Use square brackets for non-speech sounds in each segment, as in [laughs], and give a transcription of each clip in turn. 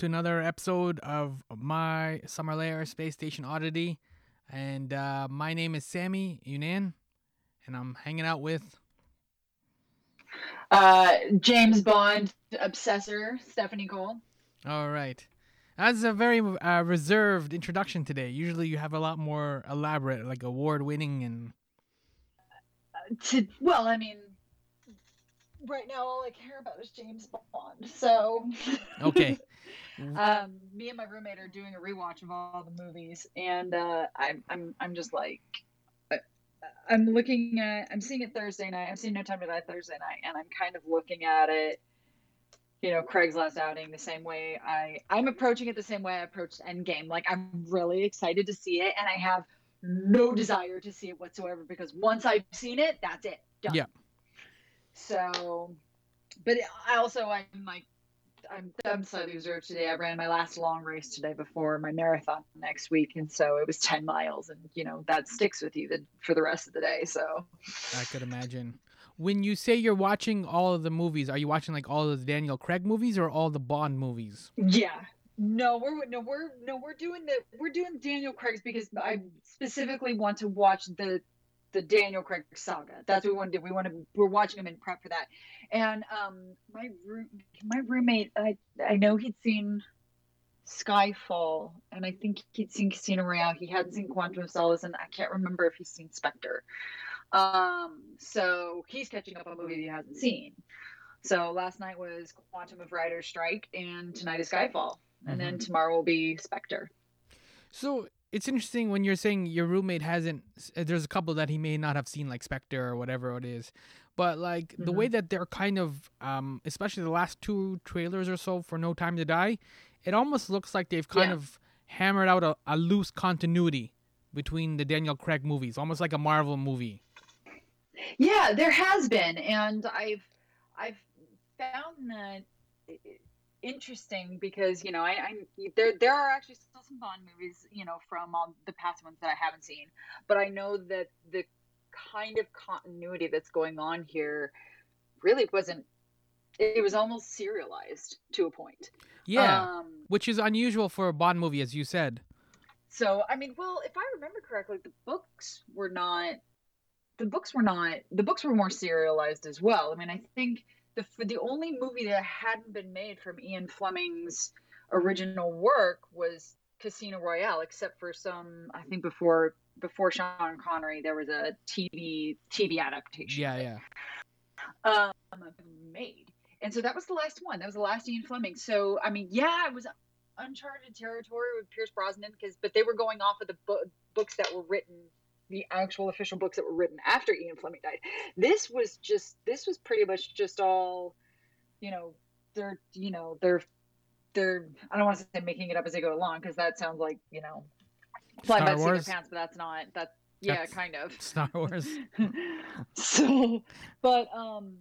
to another episode of my Summer Lair Space Station Oddity. And uh, my name is Sammy Yunan, and I'm hanging out with. Uh, James Bond obsessor Stephanie Cole. All right. That's a very uh, reserved introduction today. Usually you have a lot more elaborate, like award winning and. To, well, I mean, right now all I care about is James Bond. So. [laughs] Okay. um, me and my roommate are doing a rewatch of all the movies, and uh, I'm I'm I'm just like. I'm looking at. I'm seeing it Thursday night. I'm seeing No Time to Die Thursday night, and I'm kind of looking at it. You know, Craig's last outing the same way I I'm approaching it the same way I approached Endgame. Like I'm really excited to see it, and I have no desire to see it whatsoever because once I've seen it, that's it. Done. Yeah. So, but I also I'm like I'm I'm slightly reserved today. I ran my last long race today before my marathon next week, and so it was ten miles, and you know that sticks with you the, for the rest of the day. So I could imagine. When you say you're watching all of the movies, are you watching like all of the Daniel Craig movies or all the Bond movies? yeah, no, we're no we're no we're doing the we're doing Daniel Craig's because I specifically want to watch the the Daniel Craig saga. That's what we want to do. We want to we're watching him in prep for that. And um my room my roommate I I know he'd seen Skyfall and I think he'd seen Casino Royale. He hadn't seen Quantum of Solace and I can't remember if he's seen Spectre. Um so he's catching up on a movie he hasn't seen. So last night was Quantum of Rider Strike and tonight is Skyfall. And then tomorrow will be Spectre. So it's interesting when you're saying your roommate hasn't. There's a couple that he may not have seen, like Spectre or whatever it is, but like the way that they're kind of, um, especially the last two trailers or so for No Time to Die, it almost looks like they've kind Yeah. of hammered out a, a loose continuity between the Daniel Craig movies, almost like a Marvel movie. Yeah, there has been, and I've I've found that interesting because you know I, I there there are actually still some Bond movies you know from all the past ones that I haven't seen, but I know that the kind of continuity that's going on here really wasn't. It was almost serialized to a point. Yeah, Um, which is unusual for a Bond movie, as you said. So, I mean, well, if I remember correctly, the books were not. The books were not. The books were more serialized as well. I mean, I think the the only movie that hadn't been made from Ian Fleming's original work was Casino Royale, except for some. I think before before Sean Connery, there was a TV TV adaptation Yeah, yeah. um, made. And so that was the last one. That was the last Ian Fleming. So I mean, yeah, it was uncharted territory with Pierce Brosnan because, but they were going off of the bo- books that were written, the actual official books that were written after Ian Fleming died. This was just, this was pretty much just all, you know, they're, you know, they're, they're. I don't want to say making it up as they go along because that sounds like you know, flying by seat of Wars? their pants, but that's not. That's yeah, That's- kind of. Star Wars. [laughs] so but um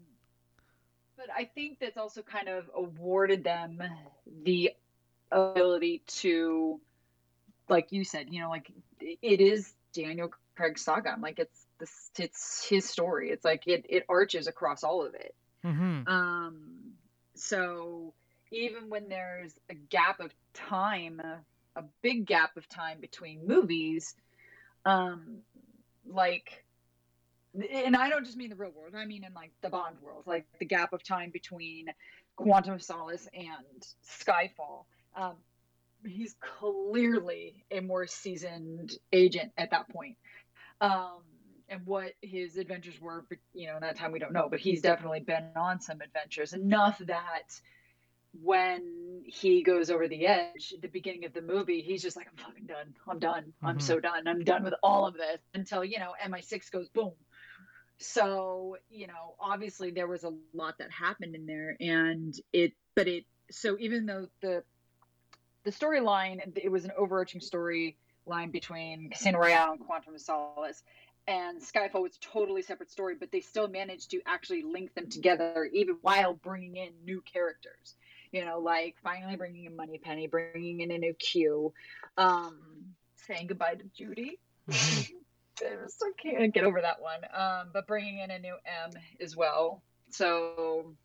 but i think that's also kind of awarded them the ability to like you said you know like it is daniel craig's saga I'm like it's this it's his story. It's like it it arches across all of it. Hmm um so even when there's a gap of time a big gap of time between movies um like and i don't just mean the real world. I mean in like the bond world like the gap of time between quantum of solace and skyfall. Um he's clearly a more seasoned agent at that point um and what his adventures were but, you know in that time we don't know but he's definitely been on some adventures. Enough that when he goes over the edge at the beginning of the movie he's just like i'm fucking done. I'm done. I'm Mhm. so done. I'm done with all of this until you know mi6 goes boom. So you know obviously there was a lot that happened in there and it but it so even though the the storyline it was an overarching storyline between casino royale and quantum of solace and Skyfall was a totally separate story, but they still managed to actually link them together, even while bringing in new characters. You know, like finally bringing in Moneypenny, bringing in a new Q, um, saying goodbye to Judy. [laughs] I still can't get over that one. Um, but bringing in a new M as well. So,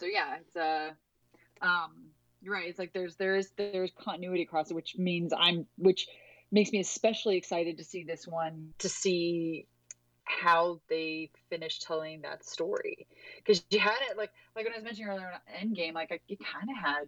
so yeah, it's a. Uh, um, you're right. It's like there's there's there's continuity across it, which means I'm which makes me especially excited to see this one to see how they finished telling that story because you had it like like when I was mentioning earlier in Endgame, like you kind of had.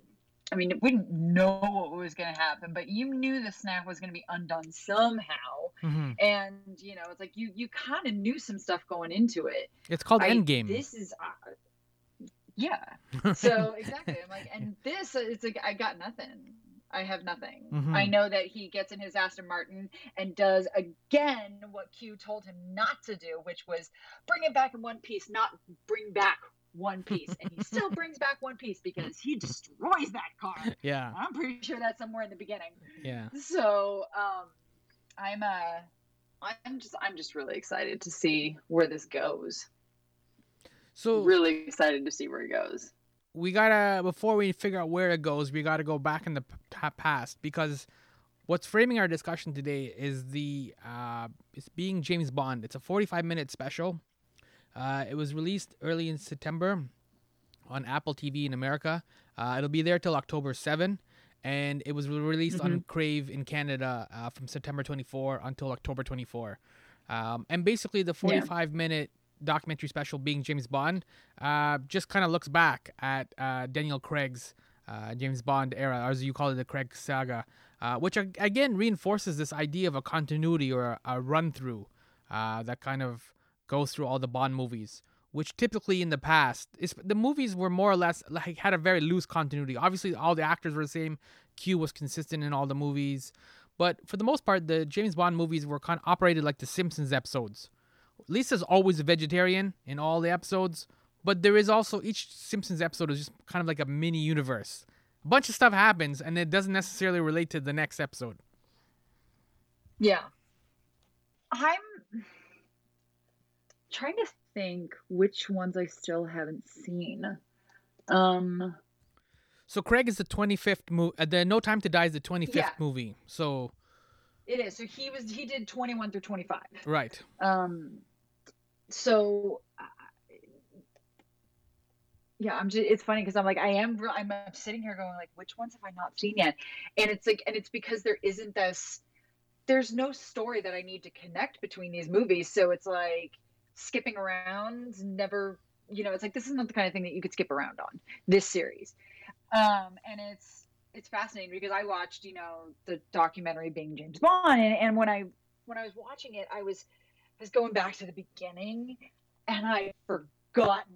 I mean, we didn't know what was going to happen, but you knew the snap was going to be undone somehow, Mm-hmm. and you know, it's like you you kind of knew some stuff going into it. It's called I- Endgame. This is, uh, yeah. [laughs] So exactly, I'm like, and this it's like I got nothing. I have nothing. Mhm. I know that he gets in his Aston Martin and does again what Q told him not to do, which was bring it back in one piece, not bring back one piece. And he still [laughs] brings back one piece because he destroys that car. yeah, I'm pretty sure that's somewhere in the beginning. yeah. So um, I'm uh, I'm just I'm just really excited to see where this goes. So Really excited to see where it goes. We gotta before we figure out where it goes, we gotta go back in the p- past because what's framing our discussion today is the uh, it's being James Bond. It's a 45 minute special. Uh, it was released early in September on Apple TV in America. Uh, it'll be there till October 7, and it was re- released on Crave in Canada uh, from September 24 until October 24. Um, and basically, the 45 minute documentary special, being James Bond, uh, just kind of looks back at uh, Daniel Craig's uh, James Bond era, or as you call it, the Craig saga, uh, which again reinforces this idea of a continuity or a, a run through uh, that kind of goes through all the Bond movies. Which typically in the past, is the movies were more or less like had a very loose continuity. Obviously, all the actors were the same. Q was consistent in all the movies, but for the most part, the James Bond movies were kind of operated like the Simpsons episodes. Lisa's always a vegetarian in all the episodes, but there is also each Simpsons episode is just kind of like a mini universe. A bunch of stuff happens, and it doesn't necessarily relate to the next episode. Yeah. I'm trying to think which ones I still haven't seen. Um So Craig is the 25th movie. Uh, the No Time to Die is the 25th Yeah. movie. So it is. So he was he did 21 through 25. right, Um so uh, yeah, I'm just it's funny because I'm like I am I'm sitting here going like which ones have I not seen yet? And it's like and it's because there isn't this there's no story that I need to connect between these movies. So it's like skipping around never you know, it's like this is not the kind of thing that you could skip around on this series. Um and it's it's fascinating because I watched, you know, the documentary being James Bond and, and when I when I was watching it I was was going back to the beginning and I forgotten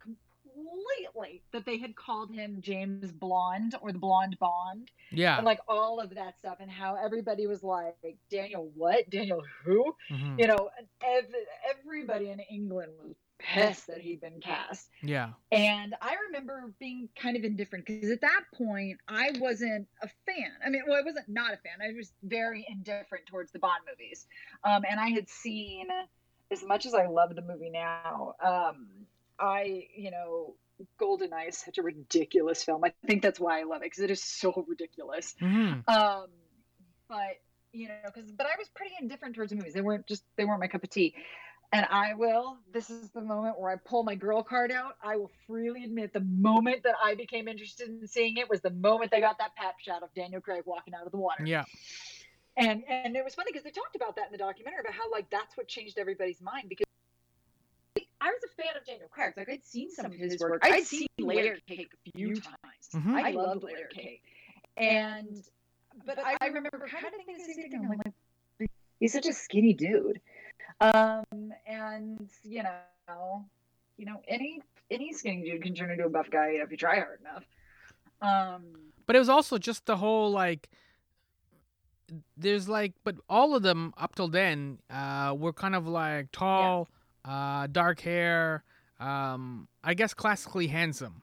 completely that they had called him James Blonde or the Blonde Bond. Yeah, and like all of that stuff and how everybody was like Daniel what? Daniel who? Mhm, you know ev- everybody in England was pissed that he'd been cast yeah, and I remember being kind of indifferent because at that point I wasn't a fan. I mean, well, I wasn't not a fan. I was very indifferent towards the Bond movies. Um, and I had seen, as much as I love the movie now, um, I, you know, GoldenEye is such a ridiculous film. I think that's why I love it because it is so ridiculous. hmm Um, but you know, because but I was pretty indifferent towards the movies. They weren't just they weren't my cup of tea. And I will. This is the moment where I pull my girl card out. I will freely admit the moment that I became interested in seeing it was the moment they got that pap shot of Daniel Craig walking out of the water. yeah, And and it was funny because they talked about that in the documentary about how like that's what changed everybody's mind because I was a fan of Daniel Craig. Like I'd seen some of his work. I'd seen Layer Cake a few times. Mhm. I loved Layer Cake. And but I remember kind of thinking the same thing. I'm like, he's such a skinny dude. Um, and you know, you know, any any skinny dude can turn into a buff guy if you try hard enough. Um, but it was also just the whole like. There's like, but all of them up till then uh, were kind of like tall, uh, dark hair. Um, I guess classically handsome.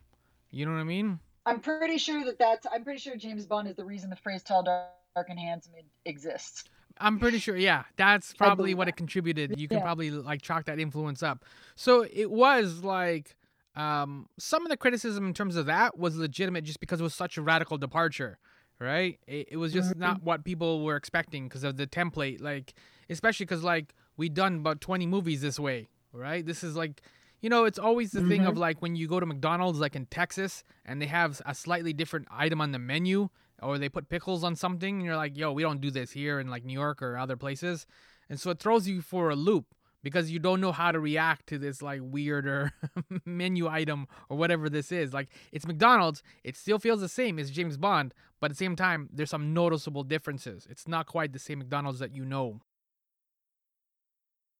You know what I mean? I'm pretty sure that that's. I'm pretty sure James Bond is the reason the phrase "tall, dark, and handsome" exists. I'm pretty sure. Yeah, that's probably what it contributed. You can Yeah. probably like chalk that influence up. So it was like um, some of the criticism in terms of that was legitimate, just because it was such a radical departure, right? It, it was just Mhm. not what people were expecting because of the template. Like, especially because like we done about twenty movies this way, right? This is like, you know, it's always the thing of like when you go to McDonald's, like in Texas, and they have a slightly different item on the menu, or they put pickles on something, and you're like, yo, we don't do this here in like New York or other places, and so it throws you for a loop because you don't know how to react to this like weirder [laughs] menu item or whatever this is. Like it's McDonald's, it still feels the same as James Bond, but at the same time, there's some noticeable differences. It's not quite the same McDonald's that you know.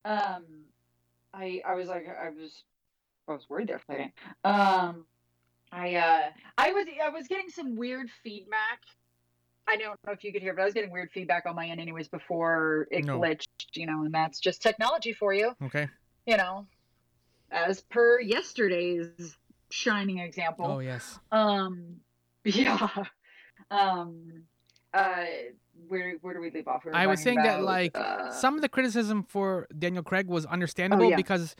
Um, I I was like I was I was worried there for a second. Um, I uh I was I was getting some weird feedback. I don't know if you could hear, but I was getting weird feedback on my end anyways before it No. glitched. You know, and that's just technology for you. Okay. You know, as per yesterday's shining example. Oh yes. Um, [laughs] yeah. Um, uh, where where do we leave off? We I was saying that, like, uh, Some of the criticism for Daniel Craig was understandable yeah. because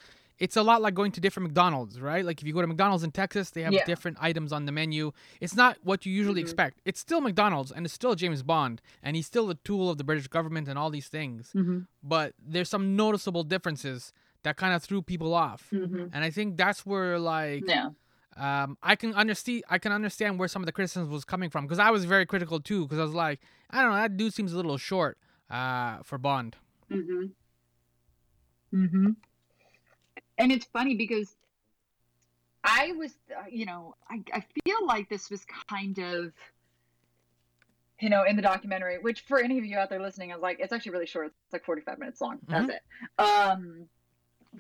it's a lot like going to different McDonald's, right? Like if you go to McDonald's in Texas, they have Yeah. different items on the menu. It's not what you usually Mhm. expect. It's still McDonald's and it's still James Bond and he's still a tool of the British government and all these things. mhm, But there's some noticeable differences that kind of threw people off. mhm. And I think that's where like Yeah. um, I can understand I can understand where some of the criticism was coming from because I was very critical too because I was like I don't know that dude seems a little short uh, for Bond. Mm-hmm. Mm-hmm. And it's funny because I was, uh, you know, I, I feel like this was kind of, you know, in the documentary, which for any of you out there listening, I was like, it's actually really short. It's like 45 minutes long. That's it. Um,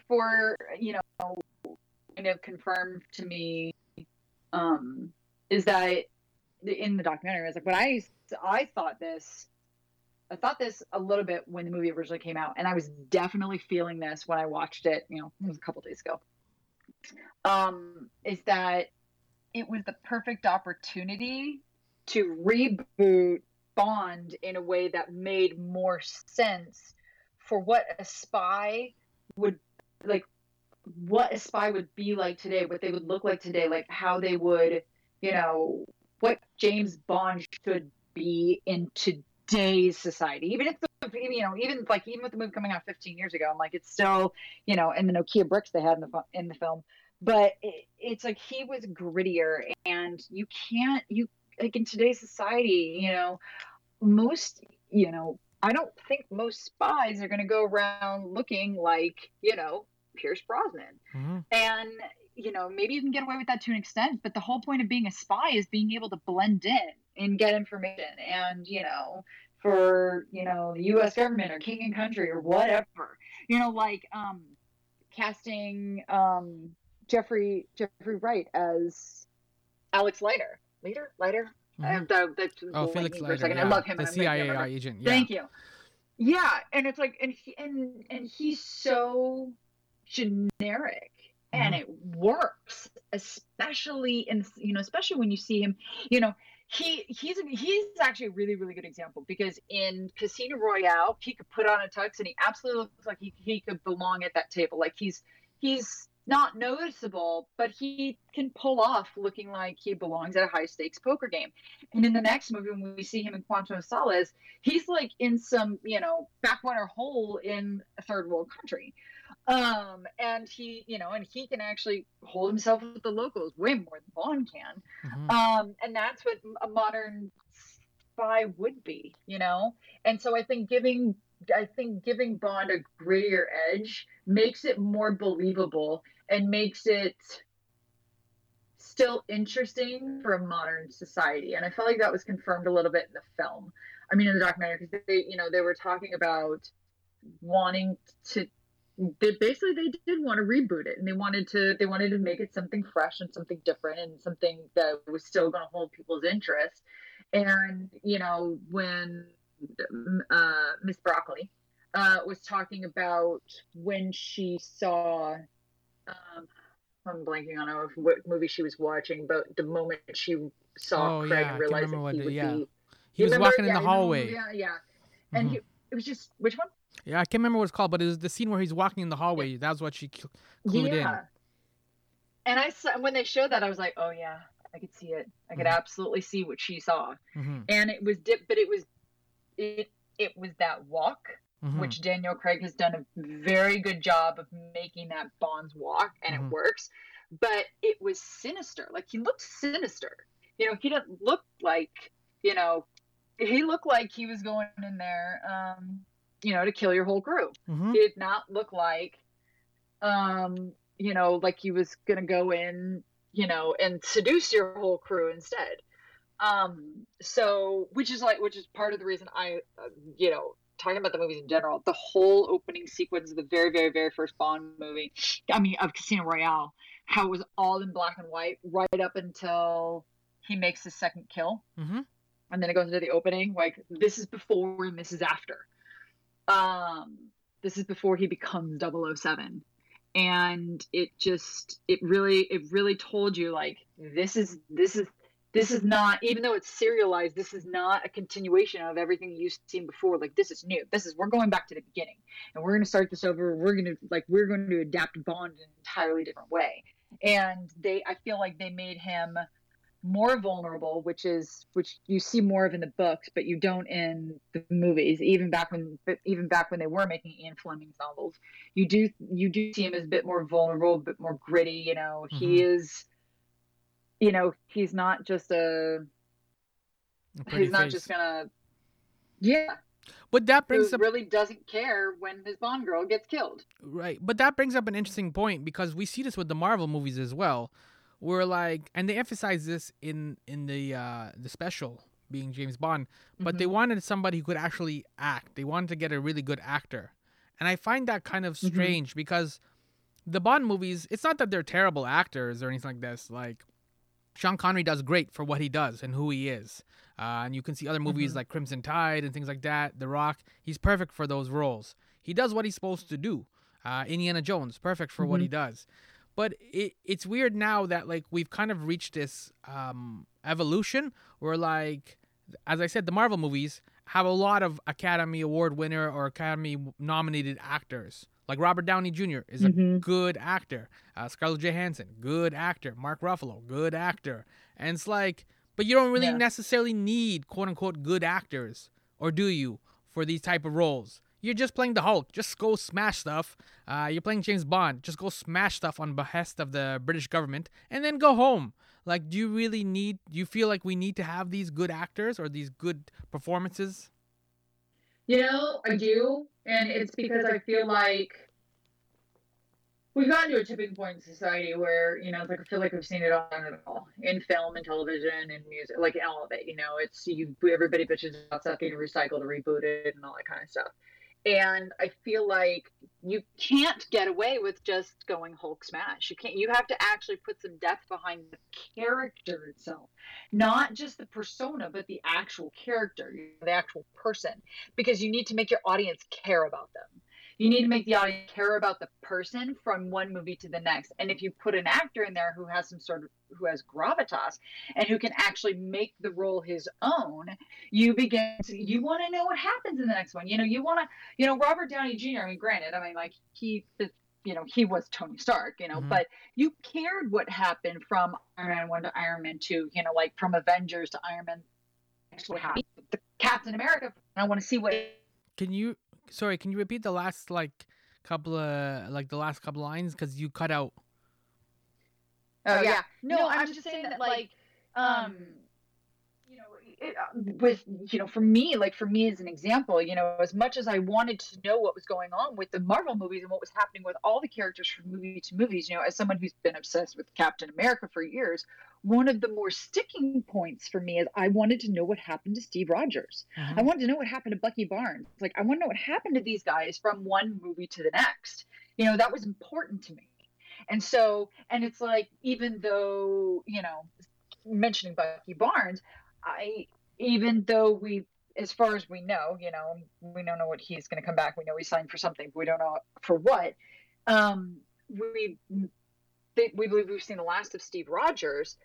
for, you know, kind of confirmed to me, um, is that in the documentary, I was like, but I, I thought this I thought this a little bit when the movie originally came out, and I was definitely feeling this when I watched it. You know, it was a couple days ago. Um, is that it was the perfect opportunity to reboot Bond in a way that made more sense for what a spy would like, what a spy would be like today, what they would look like today, like how they would, you know, what James Bond should be in today's society. Even if the you know, even like even with the movie coming out 15 years ago, I'm like it's still you know, and the Nokia bricks they had in the in the film, but it, it's like he was grittier, and you can't you like in today's society, you know, most you know, I don't think most spies are going to go around looking like you know Pierce Brosnan. Hmm and you know maybe you can get away with that to an extent but the whole point of being a spy is being able to blend in and get information and you know for you know the us government or king and country or whatever you know like um casting um jeffrey jeffrey wright as alex leiter leiter I have that, that's Oh, Felix for a Leiter, second. yeah. I love him. the and I'm making CIA agent. Yeah. Thank you. Yeah, and it's like, and he, and and he's so generic, and it works, especially in you know, especially when you see him. You know, he he's he's actually a really really good example because in Casino Royale, he could put on a tux and he absolutely looks like he he could belong at that table. Like he's he's not noticeable, but he can pull off looking like he belongs at a high stakes poker game. And in the next movie, when we see him in Quantum of Solace, he's like in some, you know, backwater hole in a third world country. Um, and he, you know, and he can actually hold himself with the locals way more than Bond can. Mhm. Um, and that's what a modern spy would be, you know? And so I think giving I think giving Bond a grittier edge makes it more believable and makes it still interesting for a modern society. And I felt like that was confirmed a little bit in the film. I mean, in the documentary, because they, you know, they were talking about wanting to. They basically they did want to reboot it, and they wanted to they wanted to make it something fresh and something different and something that was still going to hold people's interest. And you know, when uh, Miss Broccoli uh, was talking about when she saw. Um, I'm blanking on what movie she was watching, but the moment she saw Oh, Craig yeah, and realized that he would yeah. be. He was remember? walking in Yeah, the remember? hallway. Yeah, yeah. And Mhm. he, it was just which one? Yeah, I can't remember what it's called, but it was the scene where he's walking in the hallway. That's what she cl- clued in. yeah. And I saw when they showed that, I was like, oh yeah, I could see it. I could mm-hmm. absolutely see what she saw. Mm-hmm. And it was dip, but it was it it was that walk, mm-hmm. which Daniel Craig has done a very good job of making that Bond's walk, and it mm-hmm. works. But it was sinister. Like he looked sinister. You know, he didn't look like you know, he looked like he was going in there, um, you know, to kill your whole crew. Mm-hmm. Did not look like, um, you know, like he was gonna go in, you know, and seduce your whole crew instead. Um, so, which is like, which is part of the reason I, uh, you know, talking about the movies in general, the whole opening sequence of the very, very, very first Bond movie, I mean, of Casino Royale, how it was all in black and white right up until he makes his second kill. Mm-hmm. And then it goes into the opening, like, this is before and this is after. Um, this is before he becomes 007 and it just it really it really told you like this is this is this is not even though it's serialized this is not a continuation of everything you've seen before. Like this is new. This is we're going back to the beginning. And we're going to start this over. We're going to like we're going to adapt bond in an entirely different way. And they i feel like they made him more vulnerable which is which you see more of in the books but you don't in the movies even back when even back when they were making ian fleming's novels you do you do see him as a bit more vulnerable a bit more gritty you know mm-hmm. he is you know he's not just a, a he's not face. just gonna yeah but that brings up really doesn't care when his Bond girl gets killed. Right. But that brings up an interesting point because we see this with the Marvel movies as well were like, and they emphasize this in in the uh, the special being James Bond, but mm-hmm. they wanted somebody who could actually act. They wanted to get a really good actor, and I find that kind of mm-hmm. strange mm-hmm. because the Bond movies. It's not that they're terrible actors or anything like this. Like Sean Connery does great for what he does and who he is. Uh, and you can see other movies mm-hmm. like Crimson Tide and things like that. The Rock, he's perfect for those roles. He does what he's supposed to do. Uh, Indiana Jones, perfect for what he mm-hmm. does. But it, it's weird now that like we've kind of reached this um, evolution where like, as I said, the Marvel movies have a lot of Academy Award winner or Academy nominated actors. Like Robert Downey Jr. is a mm-hmm. good actor. Uh, Scarlett Johansson, good actor. Mark Ruffalo, good actor. And it's like, but you don't really yeah. necessarily need quote unquote good actors, or do you, for these type of roles? You're just playing the Hulk. Just go smash stuff. Uh, you're playing James Bond. Just go smash stuff on behest of the British government and then go home. Like, do you really need, do you feel like we need to have these good actors or these good performances? You know, I do. And it's because I feel like we've gotten to a tipping point in society where you know, like I feel like we've seen it all in all in film and television and music, like all of it. You know, it's you everybody bitches about stuff getting recycled or rebooted and all that kind of stuff. And I feel like you can't get away with just going Hulk smash. You can't. You have to actually put some depth behind the character itself, not just the persona, but the actual character, the actual person, because you need to make your audience care about them you need to make the audience care about the person from one movie to the next. And if you put an actor in there who has some sort of who has gravitas and who can actually make the role his own, you begin to you want to know what happens in the next one. You know, you want to, you know, Robert Downey Jr. I mean, granted, I mean, like he you know, he was Tony Stark, you know, mm-hmm. but you cared what happened from Iron Man 1 to Iron Man 2, you know, like from Avengers to Iron Man what happened. The Captain America, I want to see what Can you sorry, can you repeat the last like couple of like the last couple lines because you cut out? Oh, oh yeah. No, no I'm, I'm, just saying, saying that like um, um you know it, uh, with you know for me like for me as an example you know as much as i wanted to know what was going on with the marvel movies and what was happening with all the characters from movie to movies you know as someone who's been obsessed with captain america for years one of the more sticking points for me is I wanted to know what happened to Steve Rogers. Uh-huh. I wanted to know what happened to Bucky Barnes. Like I want to know what happened to these guys from one movie to the next. You know, that was important to me. And so, and it's like, even though, you know, mentioning Bucky Barnes, I, even though we, as far as we know, you know, we don't know what he's going to come back. We know he signed for something, but we don't know for what. Um, we, we believe we've seen the last of Steve Rogers,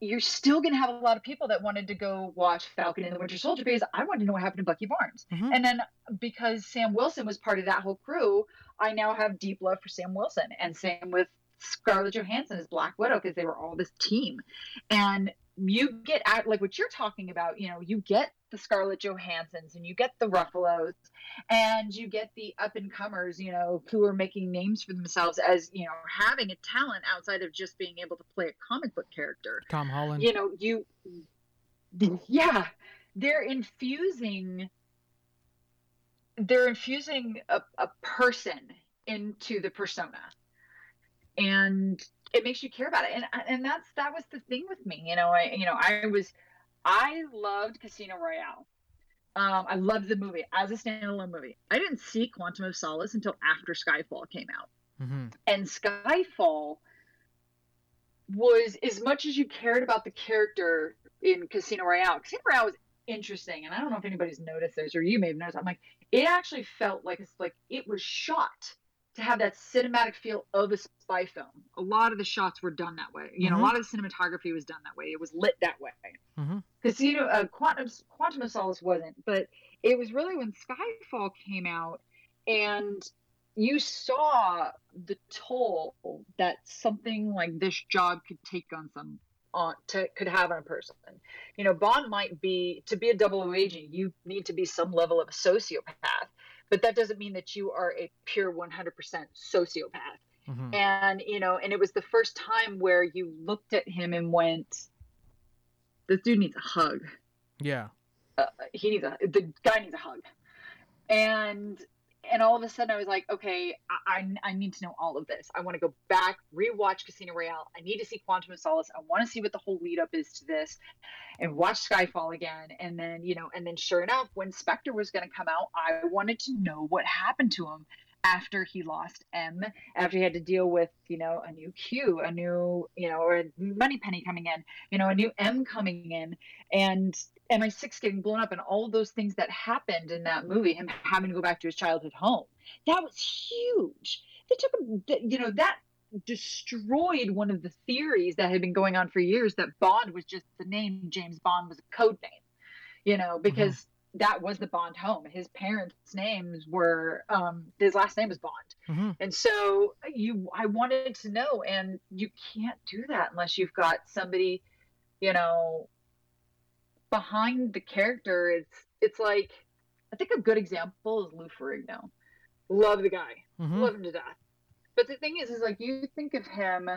you're still going to have a lot of people that wanted to go watch Falcon and the Winter Soldier because I wanted to know what happened to Bucky Barnes. Mm-hmm. And then because Sam Wilson was part of that whole crew, I now have deep love for Sam Wilson. And same with Scarlett Johansson as Black Widow because they were all this team. And you get out like what you're talking about, you know, you get the Scarlett Johanssons and you get the Ruffalos and you get the up and comers, you know, who are making names for themselves as, you know, having a talent outside of just being able to play a comic book character. Tom Holland. You know, you yeah, they're infusing they're infusing a, a person into the persona. And it makes you care about it and and that's that was the thing with me you know i you know i was i loved casino royale um, I loved the movie as a standalone movie. I didn't see Quantum of Solace until after Skyfall came out. Mm-hmm. And Skyfall was as much as you cared about the character in Casino Royale. Casino Royale was interesting, and I don't know if anybody's noticed this, or you may have noticed. I'm like, it actually felt like it's like it was shot to have that cinematic feel of a spy film. A lot of the shots were done that way. You know, Mhm. a lot of the cinematography was done that way. It was lit that way. Because you know, uh, Quantum Quantum of Solace wasn't, but it was really when Skyfall came out, and you saw the toll that something like this job could take on some on to, could have on a person. You know, Bond might be to be a double agent, you need to be some level of a sociopath, but that doesn't mean that you are a pure 100% sociopath. Mhm. And you know, and it was the first time where you looked at him and went, "This dude needs a hug." Yeah. uh, he needs a the guy needs a hug and and all of a sudden i was like okay i i, I need to know all of this. I want to go back rewatch casino royale. I need to see quantum of solace. I want to see what the whole lead up is to this and watch skyfall again. And then you know and then sure enough when spectre was going to come out i wanted to know what happened to him after he lost M, after he had to deal with, you know, a new Q, a new, you know, or Moneypenny coming in, you know, a new M coming in, and MI6 getting blown up, and all those things that happened in that movie, him having to go back to his childhood home. That was huge. They took, a, you know, that destroyed one of the theories that had been going on for years that Bond was just the name, James Bond was a code name, you know, because that was the Bond home. His parents' names were um, his last name was Bond, Mhm. and so you, I wanted to know, and you can't do that unless you've got somebody, you know, behind the character. It's it's like I think a good example is Lou Ferrigno. Love the guy, Mhm. love him to death. But the thing is, is like you think of him,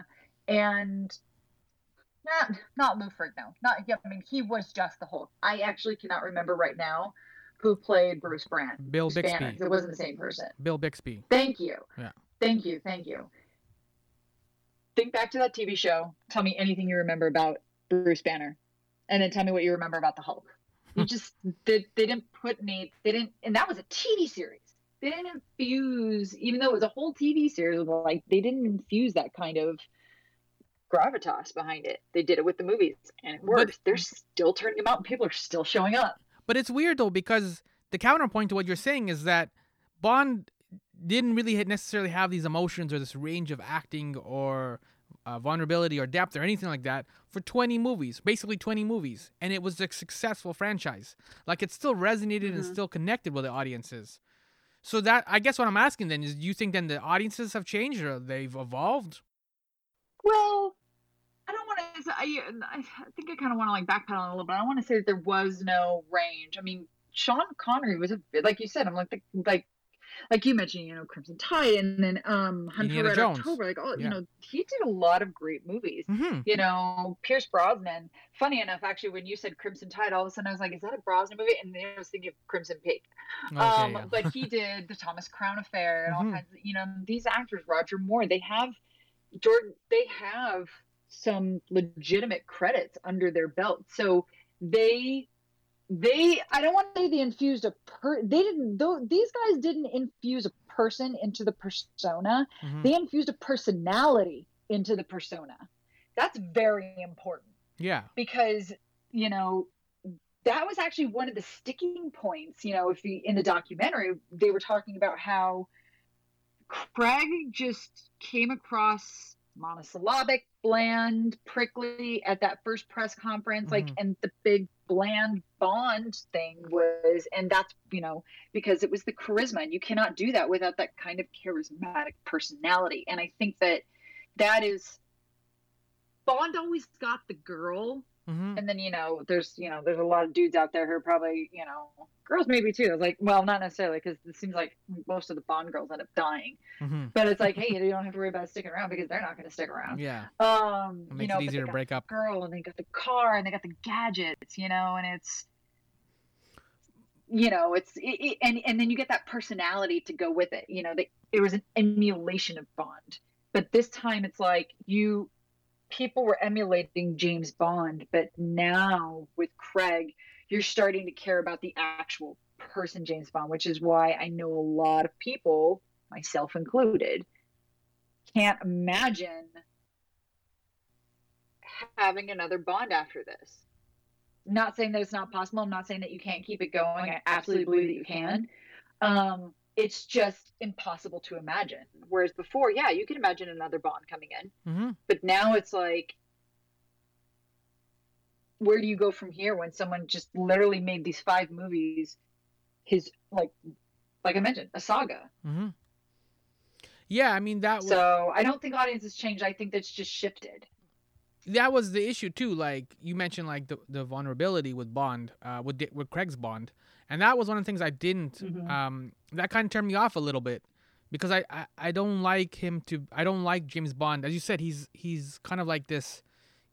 and not not Lou Ferrigno. Not yeah, I mean he was just the Hulk. I actually cannot remember right now who played Bruce Brand. Bill Banner, Bixby. 'cause It wasn't the same person. Bill Bixby. Thank you. Yeah. Thank you. Thank you. Think back to that TV show. Tell me anything you remember about Bruce Banner, and then tell me what you remember about the Hulk. You hmm. just they, they didn't put any. They didn't, and that was a TV series. They didn't infuse, even though it was a whole TV series. Like they didn't infuse that kind of gravitas behind it. They did it with the movies, and it worked. They're still turning them out, and people are still showing up. But it's weird though because the counterpoint to what you're saying is that Bond didn't really necessarily have these emotions or this range of acting or uh, vulnerability or depth or anything like that for 20 movies, basically 20 movies, and it was a successful franchise. Like it still resonated and Mhm. still connected with the audiences. So that I guess what I'm asking then is, do you think then the audiences have changed or they've evolved? Well, I don't want to. I, I think I kind of want to like backpedal a little bit. I want to say that there was no range. I mean, Sean Connery was a like you said. I'm like the like like you mentioned, you know, Crimson Tide, and then um Hunter Red Jones. October. Like, oh, Yeah. you know, he did a lot of great movies. Mm-hmm. You know, Pierce Brosnan. Funny enough, actually, when you said Crimson Tide, all of a sudden I was like, is that a Brosnan movie? And then I was thinking of Crimson Peak. Okay, um, yeah. but he [laughs] did the Thomas Crown Affair and all Mhm. kinds of, you know, these actors, Roger Moore, they have Jordan, they have some legitimate credits under their belt. So they, they, I don't want to say they infused a per, they didn't, though, these guys didn't infuse a person into the persona. Mhm. They infused a personality into the persona. That's very important yeah. because you know that was actually one of the sticking points you know if you in the documentary they were talking about how craig just came across monosyllabic bland prickly at that first press conference like Mhm. and the big bland bond thing was and that's you know because it was the charisma and you cannot do that without that kind of charismatic personality. And i think that that is Bond always got the girl, hmm and then you know there's you know there's a lot of dudes out there who are probably you know girls maybe too. Like well, not necessarily because it seems like most of the Bond girls end up dying. hmm But it's like, hey, you don't have to worry about sticking around because they're not going to stick around. Yeah, Um, it you makes know, it easier to break up. girl and they got the car and they got the gadgets, you know, and it's you know it's it, it- and and then you get that personality to go with it you know they, it was an emulation of bond but this time it's like you people were emulating james bond but now with craig you're starting to care about the actual person james bond which is why i know a lot of people myself included can't imagine having another bond after this not saying that it's not possible. I'm not saying that you can't keep it going. I absolutely believe that you can. Um, it's just impossible to imagine. Whereas before, yeah, you can imagine another Bond coming in, hmm but now it's like, where do you go from here when someone just literally made these five movies, his like, like I mentioned, a saga. hmm Yeah, I mean that was So I don't think audiences changed. I think that's just shifted. that was the issue too. Like you mentioned, like the, the vulnerability with Bond, uh, with with Craig's Bond, and that was one of the things I didn't. Mhm. Um, that kind of turned me off a little bit because I, I I don't like him to. I don't like James Bond. As you said, he's he's kind of like this.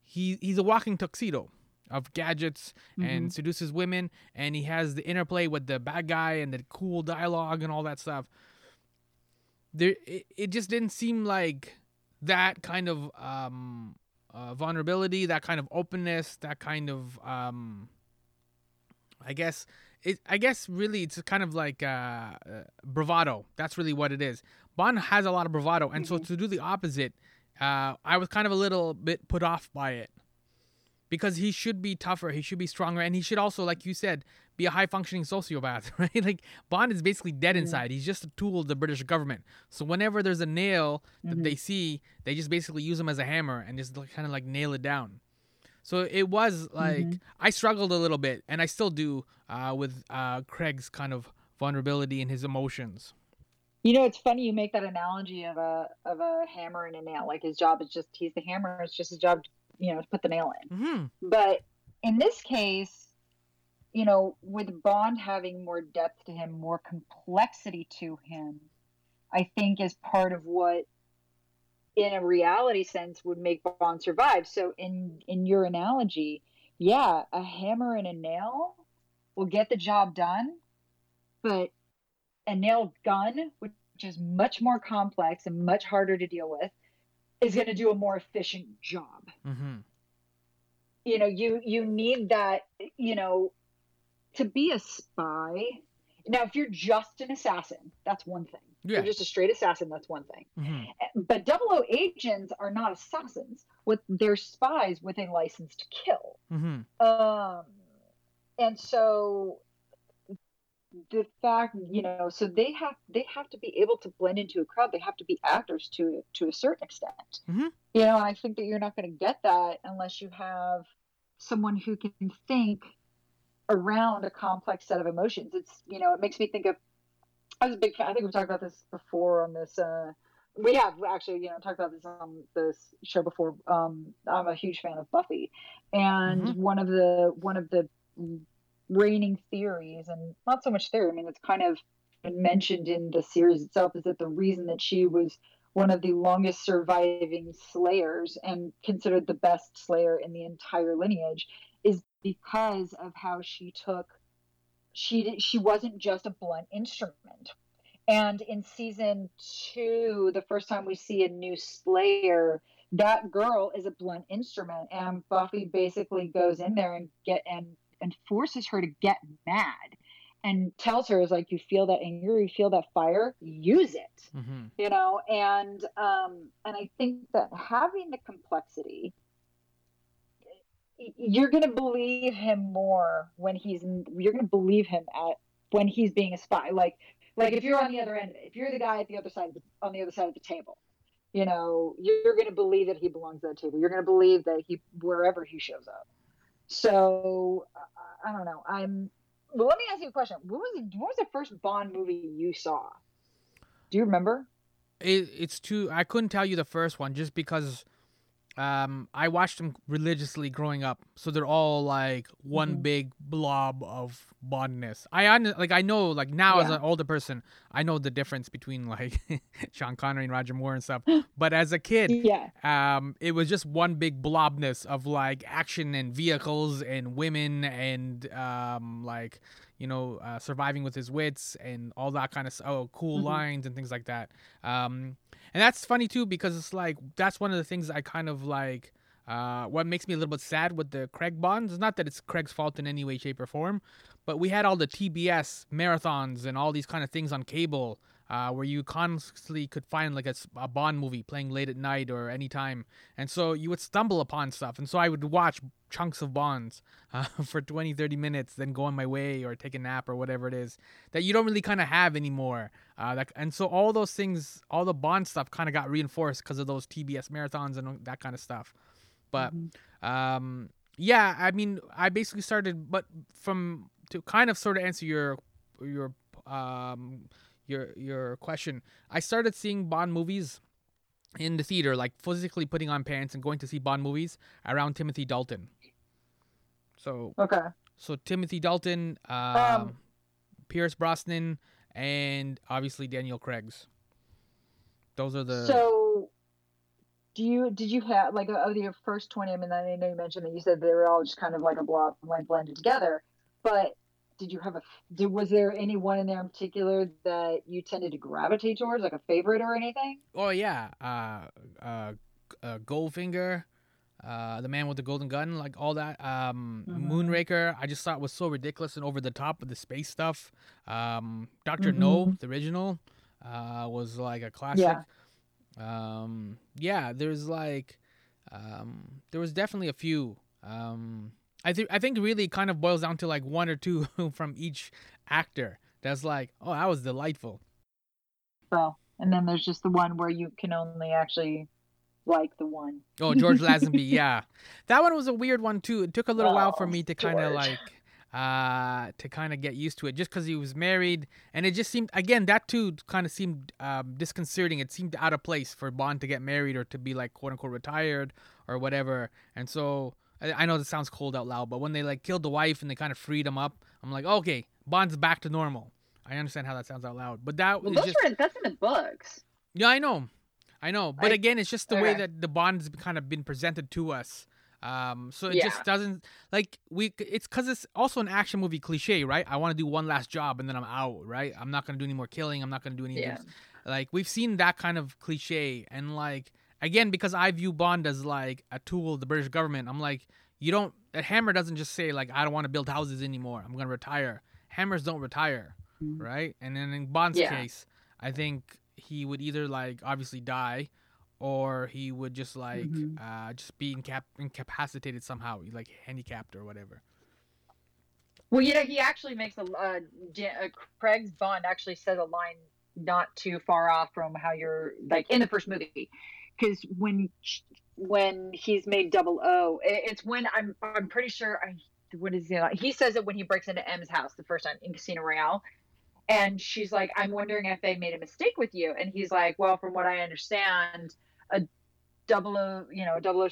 He he's a walking tuxedo of gadgets and seduces women, and he has the interplay with the bad guy and the cool dialogue and all that stuff. There, it, it just didn't seem like that kind of um uh, vulnerability, that kind of openness, that kind of um, I guess it. I guess really it's kind of like uh, uh, bravado. That's really what it is. Bond has a lot of bravado, and so to do the opposite, uh, I was kind of a little bit put off by it because he should be tougher, he should be stronger, and he should also, like you said, be a high functioning sociopath, [laughs] right? Like Bond is basically dead Mhm. inside. He's just a tool of the British government. So whenever there's a nail that Mhm. they see, they just basically use him as a hammer and just kind of like nail it down. So it was like Mhm. I struggled a little bit, and I still do uh, with uh, Craig's kind of vulnerability and his emotions. You know, it's funny you make that analogy of a of a hammer and a nail. Like his job is just he's the hammer. It's just his job, to, you know, to put the nail in. hmm But in this case, you know, with Bond having more depth to him, more complexity to him, I think is part of what, in a reality sense, would make Bond survive. So in in your analogy, yeah, a hammer and a nail will get the job done, but a nail gun, which is much more complex and much harder to deal with, is going to do a more efficient job. Hmm you know you you need that you know to be a spy. Now if you're just an assassin that's one thing Yeah. you're just a straight assassin that's one thing. Hmm but double o agents are not assassins. With they're spies with a license to kill. Hmm um and so the fact you know so they have they have to be able to blend into a crowd. They have to be actors to to a certain extent. Mhm. you know and i think that you're not going to get that unless you have someone who can think around a complex set of emotions. It's you know it makes me think of i was a big fan i think we've talked about this before on this uh we have actually you know talked about this on this show before um i'm a huge fan of buffy and Mhm. one of the one of the reigning theories and not so much theory i mean it's kind of been mentioned in the series itself is that the reason that she was one of the longest surviving slayers and considered the best slayer in the entire lineage is because of how she took she she wasn't just a blunt instrument. And in season 2 the first time we see a new slayer that girl is a blunt instrument. And buffy basically goes in there and get and and forces her to get mad and tells her is like you feel that anger you feel that fire use it. Hmm you know and um and i think that having the complexity you're going to believe him more when he's you're going to believe him at when he's being a spy. Like like if you're on the other end of it if you're the guy at the other side the, on the other side of the table you know you're going to believe that he belongs at that table. You're going to believe that he wherever he shows up. So i don't know. I'm well let me ask you a question. What was what was the first bond movie you saw? Do you remember? It, it's too. I couldn't tell you the first one just because um, I watched them religiously growing up, so they're all like one Mhm. big blob of Bondness. I like I know like now as an older person, I know the difference between like [laughs] Sean Connery and Roger Moore and stuff. [gasps] But as a kid, Yeah. um, it was just one big blobness of like action and vehicles and women and um, like you know uh, surviving with his wits and all that kind of oh, cool Mhm. lines and things like that. Um, and that's funny too because it's like that's one of the things I kind of like. Uh, what makes me a little bit sad with the Craig Bonds is not that it's Craig's fault in any way, shape, or form, but we had all the TBS marathons and all these kind of things on cable uh, where you constantly could find like a Bond movie playing late at night or any time, And so you would stumble upon stuff. And so I would watch chunks of Bonds [laughs] uh, for 20, 30 minutes, then go on my way or take a nap or whatever it is that you don't really kind of have anymore. Uh, that, and so all those things, all the Bond stuff kind of got reinforced because of those TBS marathons and that kind of stuff. But Mhm. um, yeah, I mean, I basically started, but from to kind of sort of answer your your um your your question, I started seeing Bond movies in the theater, like physically putting on pants and going to see Bond movies around Timothy Dalton. So Okay. so Timothy Dalton, um, Um, Pierce Brosnan, and obviously Daniel Craig's. Those are the So, do you did you have like of your first twenty? I mean, I know you mentioned that you said they were all just kind of like a blob like blended together, but did you have a did, was there anyone in there in particular that you tended to gravitate towards, like a favorite or anything? Oh yeah, uh, uh, uh, Goldfinger, uh, the man with the golden gun, like all that. Um, Mhm. Moonraker, I just thought was so ridiculous and over the top with the space stuff. Um, Doctor No, Mhm. the original, uh, was like a classic. Yeah. Um, yeah, there's like, um, there was definitely a few. Um, I think I think really kind of boils down to like one or two [laughs] from each actor. That's like, oh, that was delightful. Well, and then there's just the one where you can only actually like the one. Oh, George [laughs] Lazenby, yeah, that one was a weird one too. It took a little while for Oh, me to kind of like, uh, to kind of get used to it, just because he was married, and it just seemed again that too kind of seemed um, disconcerting. It seemed out of place for Bond to get married or to be like quote unquote retired or whatever. And so I, I know this sounds cold out loud, but when they like killed the wife and they kind of freed him up, I'm like, okay, Bond's back to normal. I understand how that sounds out loud, but that Well, was those just are that's in the books. yeah, I know, I know. But I- again, it's just the way that the Bond's kind of been presented to us. Um, so it Yeah. just doesn't like we. It's because it's also an action movie cliche, right? I want to do one last job and then I'm out, right? I'm not gonna do any more killing. I'm not gonna do any. Yeah. Like we've seen that kind of cliche, and like again, because I view Bond as like a tool of the British government. I'm like, you don't. That Hammer doesn't just say like I don't want to build houses anymore. I'm gonna retire. Hammers don't retire Mhm. right? And then in Bond's Yeah. case, I think he would either like obviously die, or he would just like Mhm. uh just be incap- incapacitated somehow, like handicapped or whatever. Well, know, he actually makes a uh, uh, Craig's Bond actually says a line not too far off from how you're like in the first movie, because when when he's made double O, it's when I'm I'm pretty sure I what is it? He says it when he breaks into M's house the first time in Casino Royale. And she's like, I'm wondering if they made a mistake with you. And he's like, Well, from what I understand, a double O, you know, a double O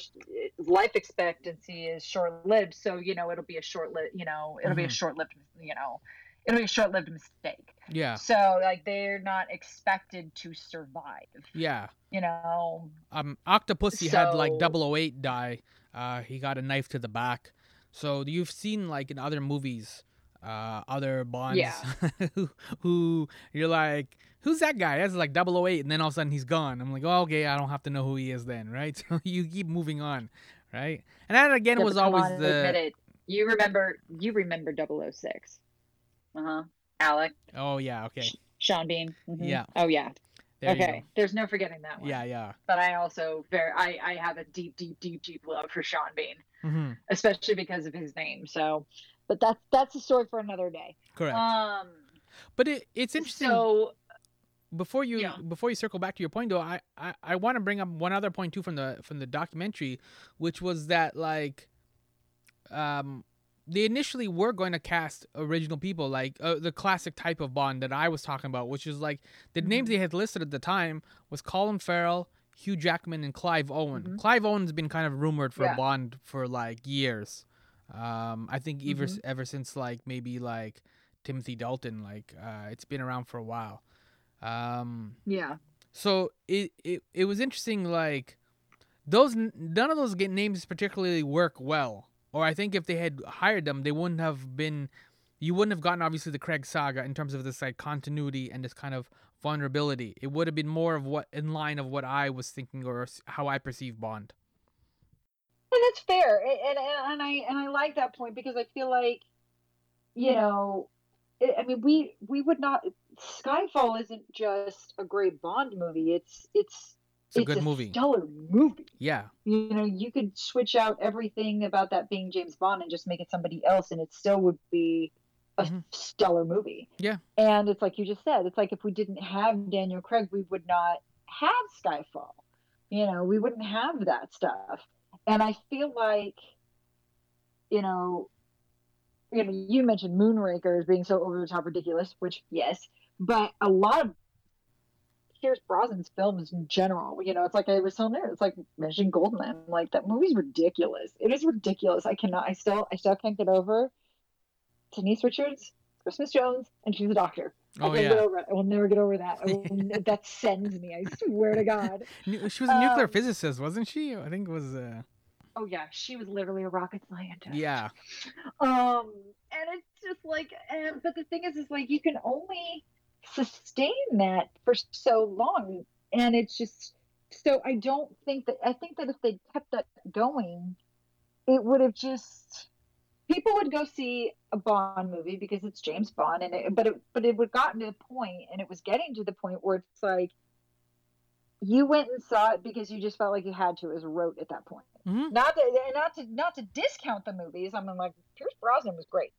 life expectancy is short lived. So, you know, it'll be a short lived, you know, it'll be a Mhm. short lived, you know, it'll be a short lived mistake. Yeah, So, like, they're not expected to survive, yeah. you know? Um, Octopussy had like So- 008 die. Uh, he got a knife to the back. So you've seen like in other movies, uh, other Bonds Yeah. [laughs] who, who you're like, who's that guy? That's like 008, and then all of a sudden he's gone. I'm like, oh, okay, I don't have to know who he is then, [laughs] right? So you keep moving on, right? And that again Yeah, was always on, the. You remember, you remember 006. Uh huh. Alec, oh yeah, okay, Sean Bean. Mhm. Yeah. Oh, yeah. there okay. There's no forgetting that one. Yeah, yeah. But I also very, I, I have a deep, deep, deep, deep love for Sean Bean, hmm especially because of his name. So, but that's that's a story for another day. Correct. Um. but it, it's interesting. So before you Yeah. before you circle back to your point though i i, I want to bring up one other point too from the from the documentary which was that like um they initially were going to cast original people like uh, the classic type of Bond that I was talking about, which is like the Mm-hmm. names they had listed at the time was Colin Farrell, Hugh Jackman, and Clive Owen. Clive Owen's been kind of rumored for Mm-hmm. Yeah. a Bond for like years. Um, I think ever Mm-hmm. ever since like maybe like Timothy Dalton, like uh, it's been around for a while. Um, Yeah. so it, it it was interesting like those none of those names particularly work well or i think if they had hired them they wouldn't have been you wouldn't have gotten obviously the craig saga in terms of this like continuity and this kind of vulnerability. It would have been more of what in line of what i was thinking or how i perceive bond. And that's fair. And, and and i and i like that point because i feel like you know i I mean we we would not skyfall isn't just a great bond movie. It's it's it's a good movie. stellar movie. Yeah. You know you could switch out everything about that being james bond and just make it somebody else and it still would be a Mhm. stellar movie. Yeah. and it's like you just said it's like if we didn't have daniel craig we would not have skyfall. You know we wouldn't have that stuff. And i feel like you know you know you mentioned moonraker as being so over the top ridiculous which yes but a lot of Pierce Brosnan's films in general. You know, it's like I was telling her, it's like mentioning Goldman. Like that movie's ridiculous. It is ridiculous. I cannot. I still. I still can't get over. Denise Richards, Christmas Jones, and she's a doctor. I oh can't yeah get over it. I will never get over that. Will, [laughs] that sends me. I swear to God. [laughs] She was a nuclear Um, physicist wasn't she i think it was uh Oh yeah, she was literally a rocket scientist. yeah Um, and it's just like, and but the thing is, is like you can only sustain that for so long, and it's just so I don't think that I think that if they kept that going, it would have just people would go see a Bond movie because it's James Bond, and it, but it but it would gotten to the point, and it was getting to the point where it's like you went and saw it because you just felt like you had to as a rote at that point Mhm. not to not to not to discount the movies. I mean, like Pierce Brosnan was great,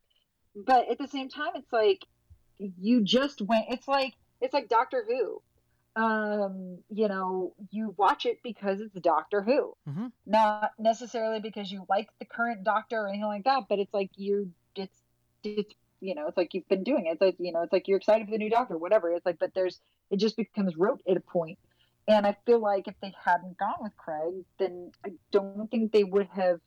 but at the same time, it's like you just went. It's like it's like Doctor Who. Um, you know, you watch it because it's Doctor Who, Mhm. not necessarily because you like the current Doctor or anything like that. But it's like you, it's it's you know, it's like you've been doing it. It's like you know, it's like you're excited for the new Doctor, whatever. It's like, but there's it just becomes rote at a point. And I feel like if they hadn't gone with Craig, then I don't think they would have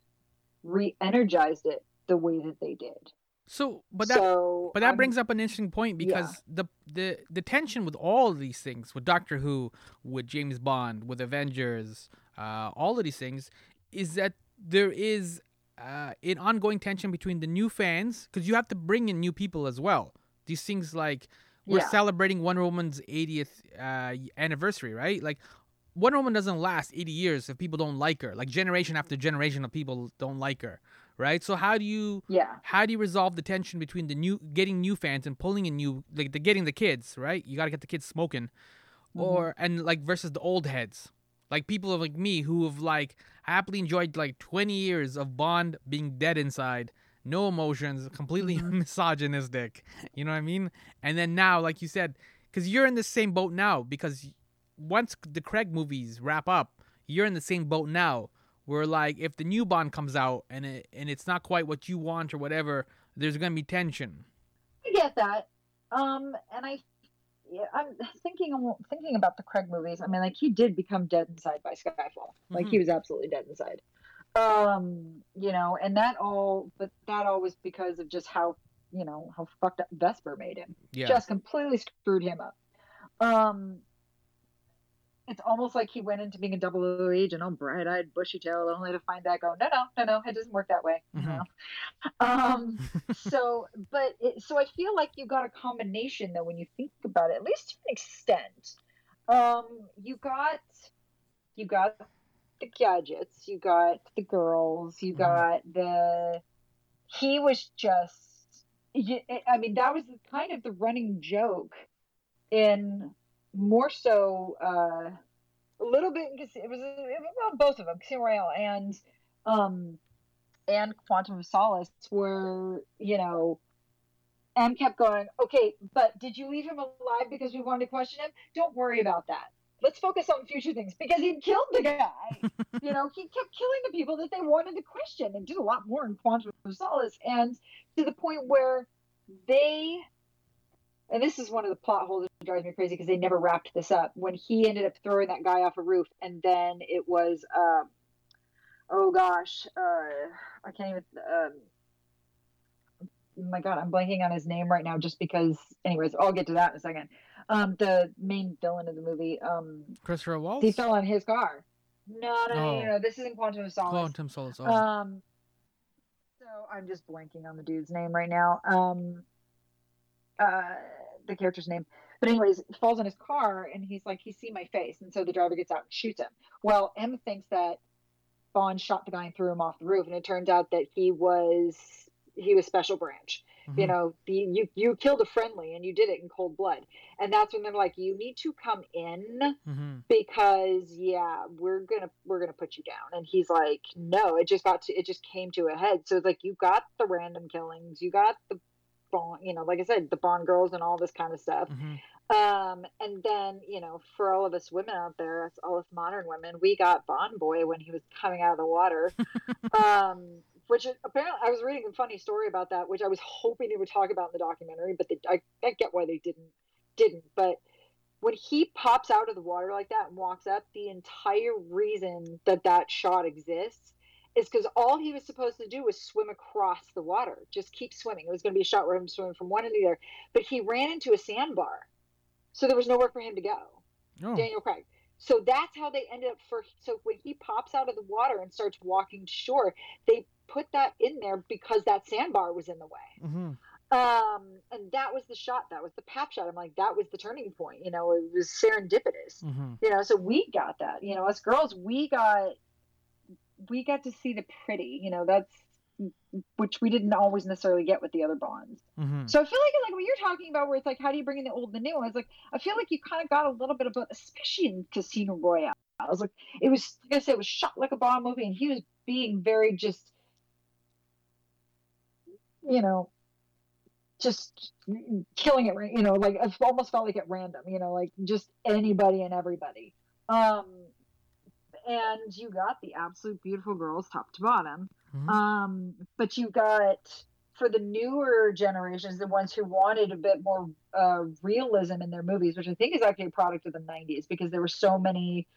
re-energized it the way that they did. So but that so, But that I'm- brings up an interesting point yeah. because the the the tension with all of these things, with Doctor Who, with James Bond, with Avengers, uh, all of these things, is that there is uh, an ongoing tension between the new fans because you have to bring in new people as well. These things like we're Yeah. celebrating Wonder Woman's 80th uh, anniversary, right? Like Wonder Woman doesn't last 80 years if people don't like her. Like generation after generation of people don't like her, right? So how do you yeah, how do you resolve the tension between the new getting new fans and pulling in new like the getting the kids right? You got to get the kids smoking. Mm-hmm. Or and like versus the old heads. Like people like me who have like happily enjoyed like 20 years of bond being dead inside no emotions completely mm-hmm. [laughs] misogynistic. You know what i mean? And then now like you said because you're in the same boat now because once the craig movies wrap up you're in the same boat now where like if the new bond comes out and it and it's not quite what you want or whatever there's gonna be tension I get that. Um, and I, yeah, I'm thinking thinking about the Craig movies. I mean, like he did become dead inside by Skyfall. Like he was absolutely dead inside. Um, you know, and that all, but that all was because of just how you know how fucked up Vesper made him. yeah just completely screwed him up. Um, it's almost like he went into being a double O agent, all bright eyed, bushy tailed, only to find that go, no, no, no, no, it doesn't work that way. you Mhm. know? Um, so, but it, so I feel like you got a combination though when you think about it, at least to an extent. Um, you got, you got the gadgets, you got the girls, you Mhm. got the. He was just I mean, that was kind of the running joke in more so uh, a little bit. Because it was, well, both of them, Casino Royale and um, and Quantum of Solace, were you know. M kept going, okay, but did you leave him alive because we wanted to question him? Don't worry about that. let's focus on future things because he killed the guy. [laughs] you know, he kept killing the people that they wanted to question and did a lot more in Quantum of Solace. And to the point where they, and this is one of the plot holes drives me crazy because they never wrapped this up. When he ended up throwing that guy off a roof, and then it was, um, oh gosh, uh, I can't even. Um, my god, I'm blanking on his name right now just because. Anyways, I'll get to that in a second. Um, the main villain of the movie, um, Christopher Waltz. he fell on his car. No, no, no, Oh. no, no. This isn't Quantum of Solace. Quantum Solace. Oh. Um, so I'm just blanking on the dude's name right now. Um, uh, the character's name. But anyways, falls in his car and he's like, he see my face, and so the driver gets out and shoots him. Well, M thinks that Bond shot the guy and threw him off the roof, and it turns out that he was he was Special Branch. You Mhm. know, the, you you killed a friendly and you did it in cold blood, and that's when they're like, you need to come in Mhm. because yeah we're gonna we're gonna put you down and he's like no it just got to it just came to a head so it's like you got the random killings you got the bond you know like i said the bond girls and all this kind of stuff. Mhm. um and then you know for all of us women out there us all us modern women we got bond boy when he was coming out of the water. [laughs] Um which apparently i was reading a funny story about that which i was hoping they would talk about in the documentary but they, I, I get why they didn't didn't. But when he pops out of the water like that and walks up, the entire reason that that shot exists is because all he was supposed to do was swim across the water, just keep swimming. It was going to be a shot where him swimming from one end to the other, but he ran into a sandbar, so there was nowhere for him to go. Oh. Daniel Craig. So that's how they ended up for. So when he pops out of the water and starts walking to shore, they put that in there because that sandbar was in the way Mhm. um and that was the shot that was the pap shot i'm like that was the turning point you know it was serendipitous Mhm. you know so we got that you know us girls we got we got to see the pretty you know that's which we didn't always necessarily get with the other bonds Mhm. so i feel like like what you're talking about where it's like how do you bring in the old and the new it's like i feel like you kind of got a little bit of both especially in casino royale i was like it was like i said it was shot like a bond movie and he was being very just you know just killing it, you know, like it almost felt like at random, you know, like just anybody and everybody. Um, and you got the absolute beautiful girls top to bottom. Mhm. Um, but you got for the newer generations, the ones who wanted a bit more uh, realism in their movies, which I think is actually a product of the '90s because there were so many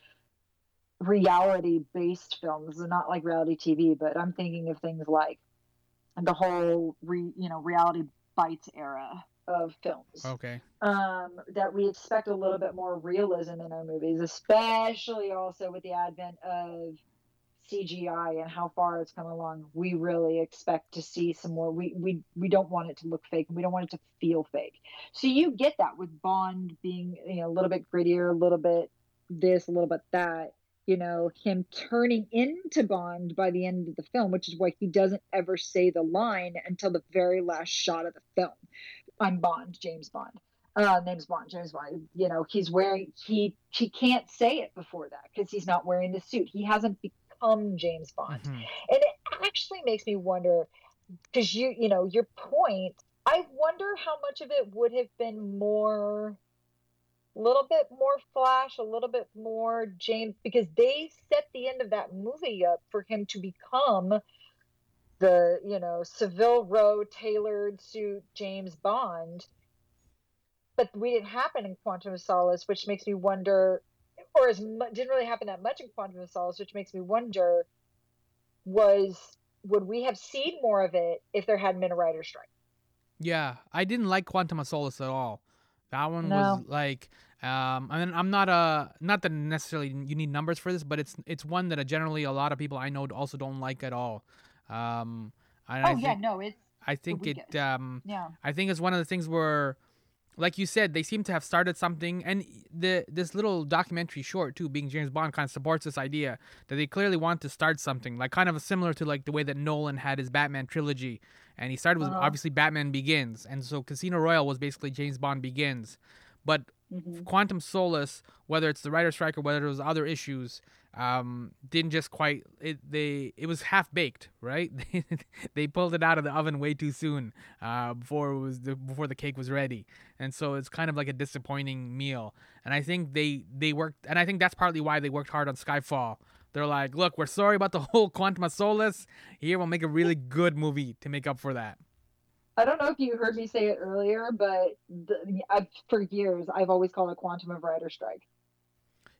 reality-based films, not like reality TV, but I'm thinking of things like the whole re, you know reality bites era of films Okay. um, that we expect a little bit more realism in our movies, especially also with the advent of CGI and how far it's come along. We really expect to see some more. We we we don't want it to look fake. We don't want it to feel fake. So you get that with Bond being you know a little bit grittier, a little bit this, a little bit that. You know him turning into Bond by the end of the film, which is why he doesn't ever say the line until the very last shot of the film. I'm Bond, James Bond. Uh, name's Bond, James Bond. You know, he's wearing he she can't say it before that because he's not wearing the suit. He hasn't become James Bond, Mhm. and it actually makes me wonder because you you know your point. I wonder how much of it would have been more, a little bit more Flash, a little bit more James, because they set the end of that movie up for him to become the you know Savile Row tailored suit James Bond. But we didn't happen in Quantum of Solace, which makes me wonder, or as mu- didn't really happen that much in Quantum of Solace, which makes me wonder, was would we have seen more of it if there hadn't been a writer strike? Yeah, I didn't like Quantum of Solace at all. That one No. was like, um, I mean, I'm not a not that necessarily you need numbers for this, but it's it's one that generally a lot of people I know also don't like at all. Um, and I oh yeah, think, no, it's I think it um, yeah. I think it's one of the things where, like you said, they seem to have started something, and the this little documentary short too, being James Bond, kind of supports this idea that they clearly want to start something, like kind of similar to like the way that Nolan had his Batman trilogy, and he started with Uh-huh. obviously Batman Begins, and so Casino Royale was basically James Bond Begins, but Mhm. Quantum Solace, whether it's the writer strike or whether it was other issues, um, didn't just quite it. They it was half baked, right? [laughs] they pulled it out of the oven way too soon uh, before it was the, before the cake was ready, and so it's kind of like a disappointing meal. And I think they they worked, and I think that's partly why they worked hard on Skyfall. They're like, look, we're sorry about the [laughs] whole Quantum Solace. Here, we'll make a really good movie to make up for that. I don't know if you heard me say it earlier, but the, I've, for years I've always called it quantum of writer strike.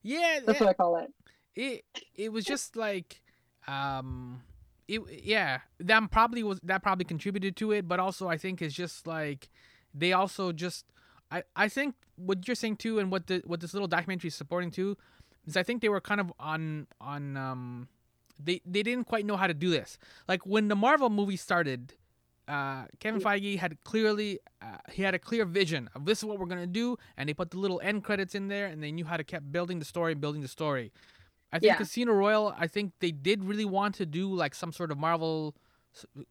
Yeah, That's yeah. what I call it. it it was just like um it yeah that probably was that probably contributed to it but also i think it's just like they also just i i think what you're saying too and what the what this little documentary is supporting too is i think they were kind of on on um they they didn't quite know how to do this like when the marvel movie started uh, Kevin Feige had clearly uh, he had a clear vision of this is what we're gonna do, and they put the little end credits in there, and they knew how to keep building the story, building the story. I think Yeah. Casino Royale, I think they did really want to do like some sort of Marvel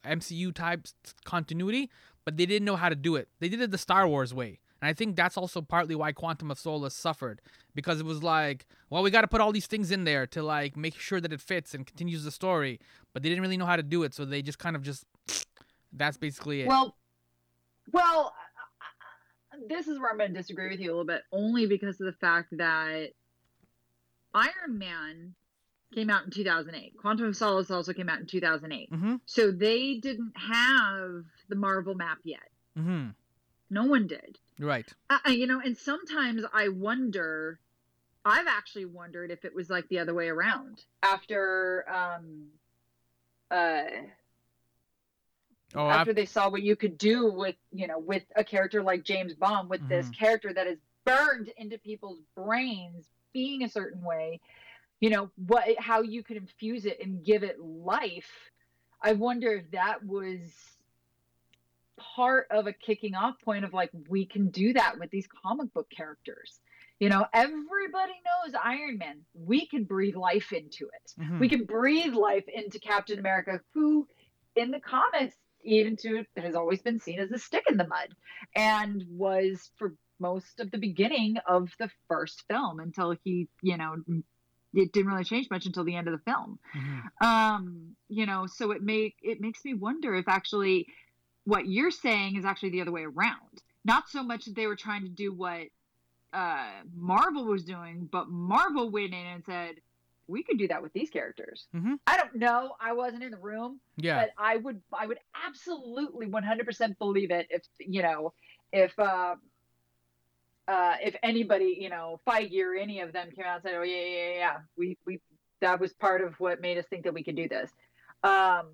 MCU type continuity, but they didn't know how to do it. They did it the Star Wars way. And I think that's also partly why Quantum of Solace suffered because it was like, well, we got to put all these things in there to like make sure that it fits and continues the story, but they didn't really know how to do it, so they just kind of just that's basically it. Well, well, I- I- this is where I'm going to disagree with you a little bit, only because of the fact that Iron Man came out in 2008. Quantum of Solace also came out in 2008. mhm. So they didn't have the Marvel map yet. Mm-hmm. No one did. Right. I, I- you know, and sometimes I wonder. I've actually wondered if it was like the other way around after um, uh, Oh, after I, they saw what you could do with you know with a character like James Bond with this Mhm. character that is burned into people's brains being a certain way you know what how you could infuse it and give it life i wonder if that was part of a kicking off point of like we can do that with these comic book characters you know everybody knows iron man we can breathe life into it mhm. we can breathe life into Captain America, who in the comics, even to has always been seen as a stick in the mud, and was for most of the beginning of the first film until he, you know, it didn't really change much until the end of the film. Mhm. Um, you know, so it make it makes me wonder if actually what you're saying is actually the other way around. Not so much that they were trying to do what uh, Marvel was doing, but Marvel went in and said, "We could do that with these characters." Mhm. I don't know. I wasn't in the room, Yeah. but I would, I would absolutely 100% believe it if you know, if uh, uh, if anybody, you know, Feige or any of them came out and said, "Oh yeah, yeah, yeah, yeah, we, we, that was part of what made us think that we could do this." Um,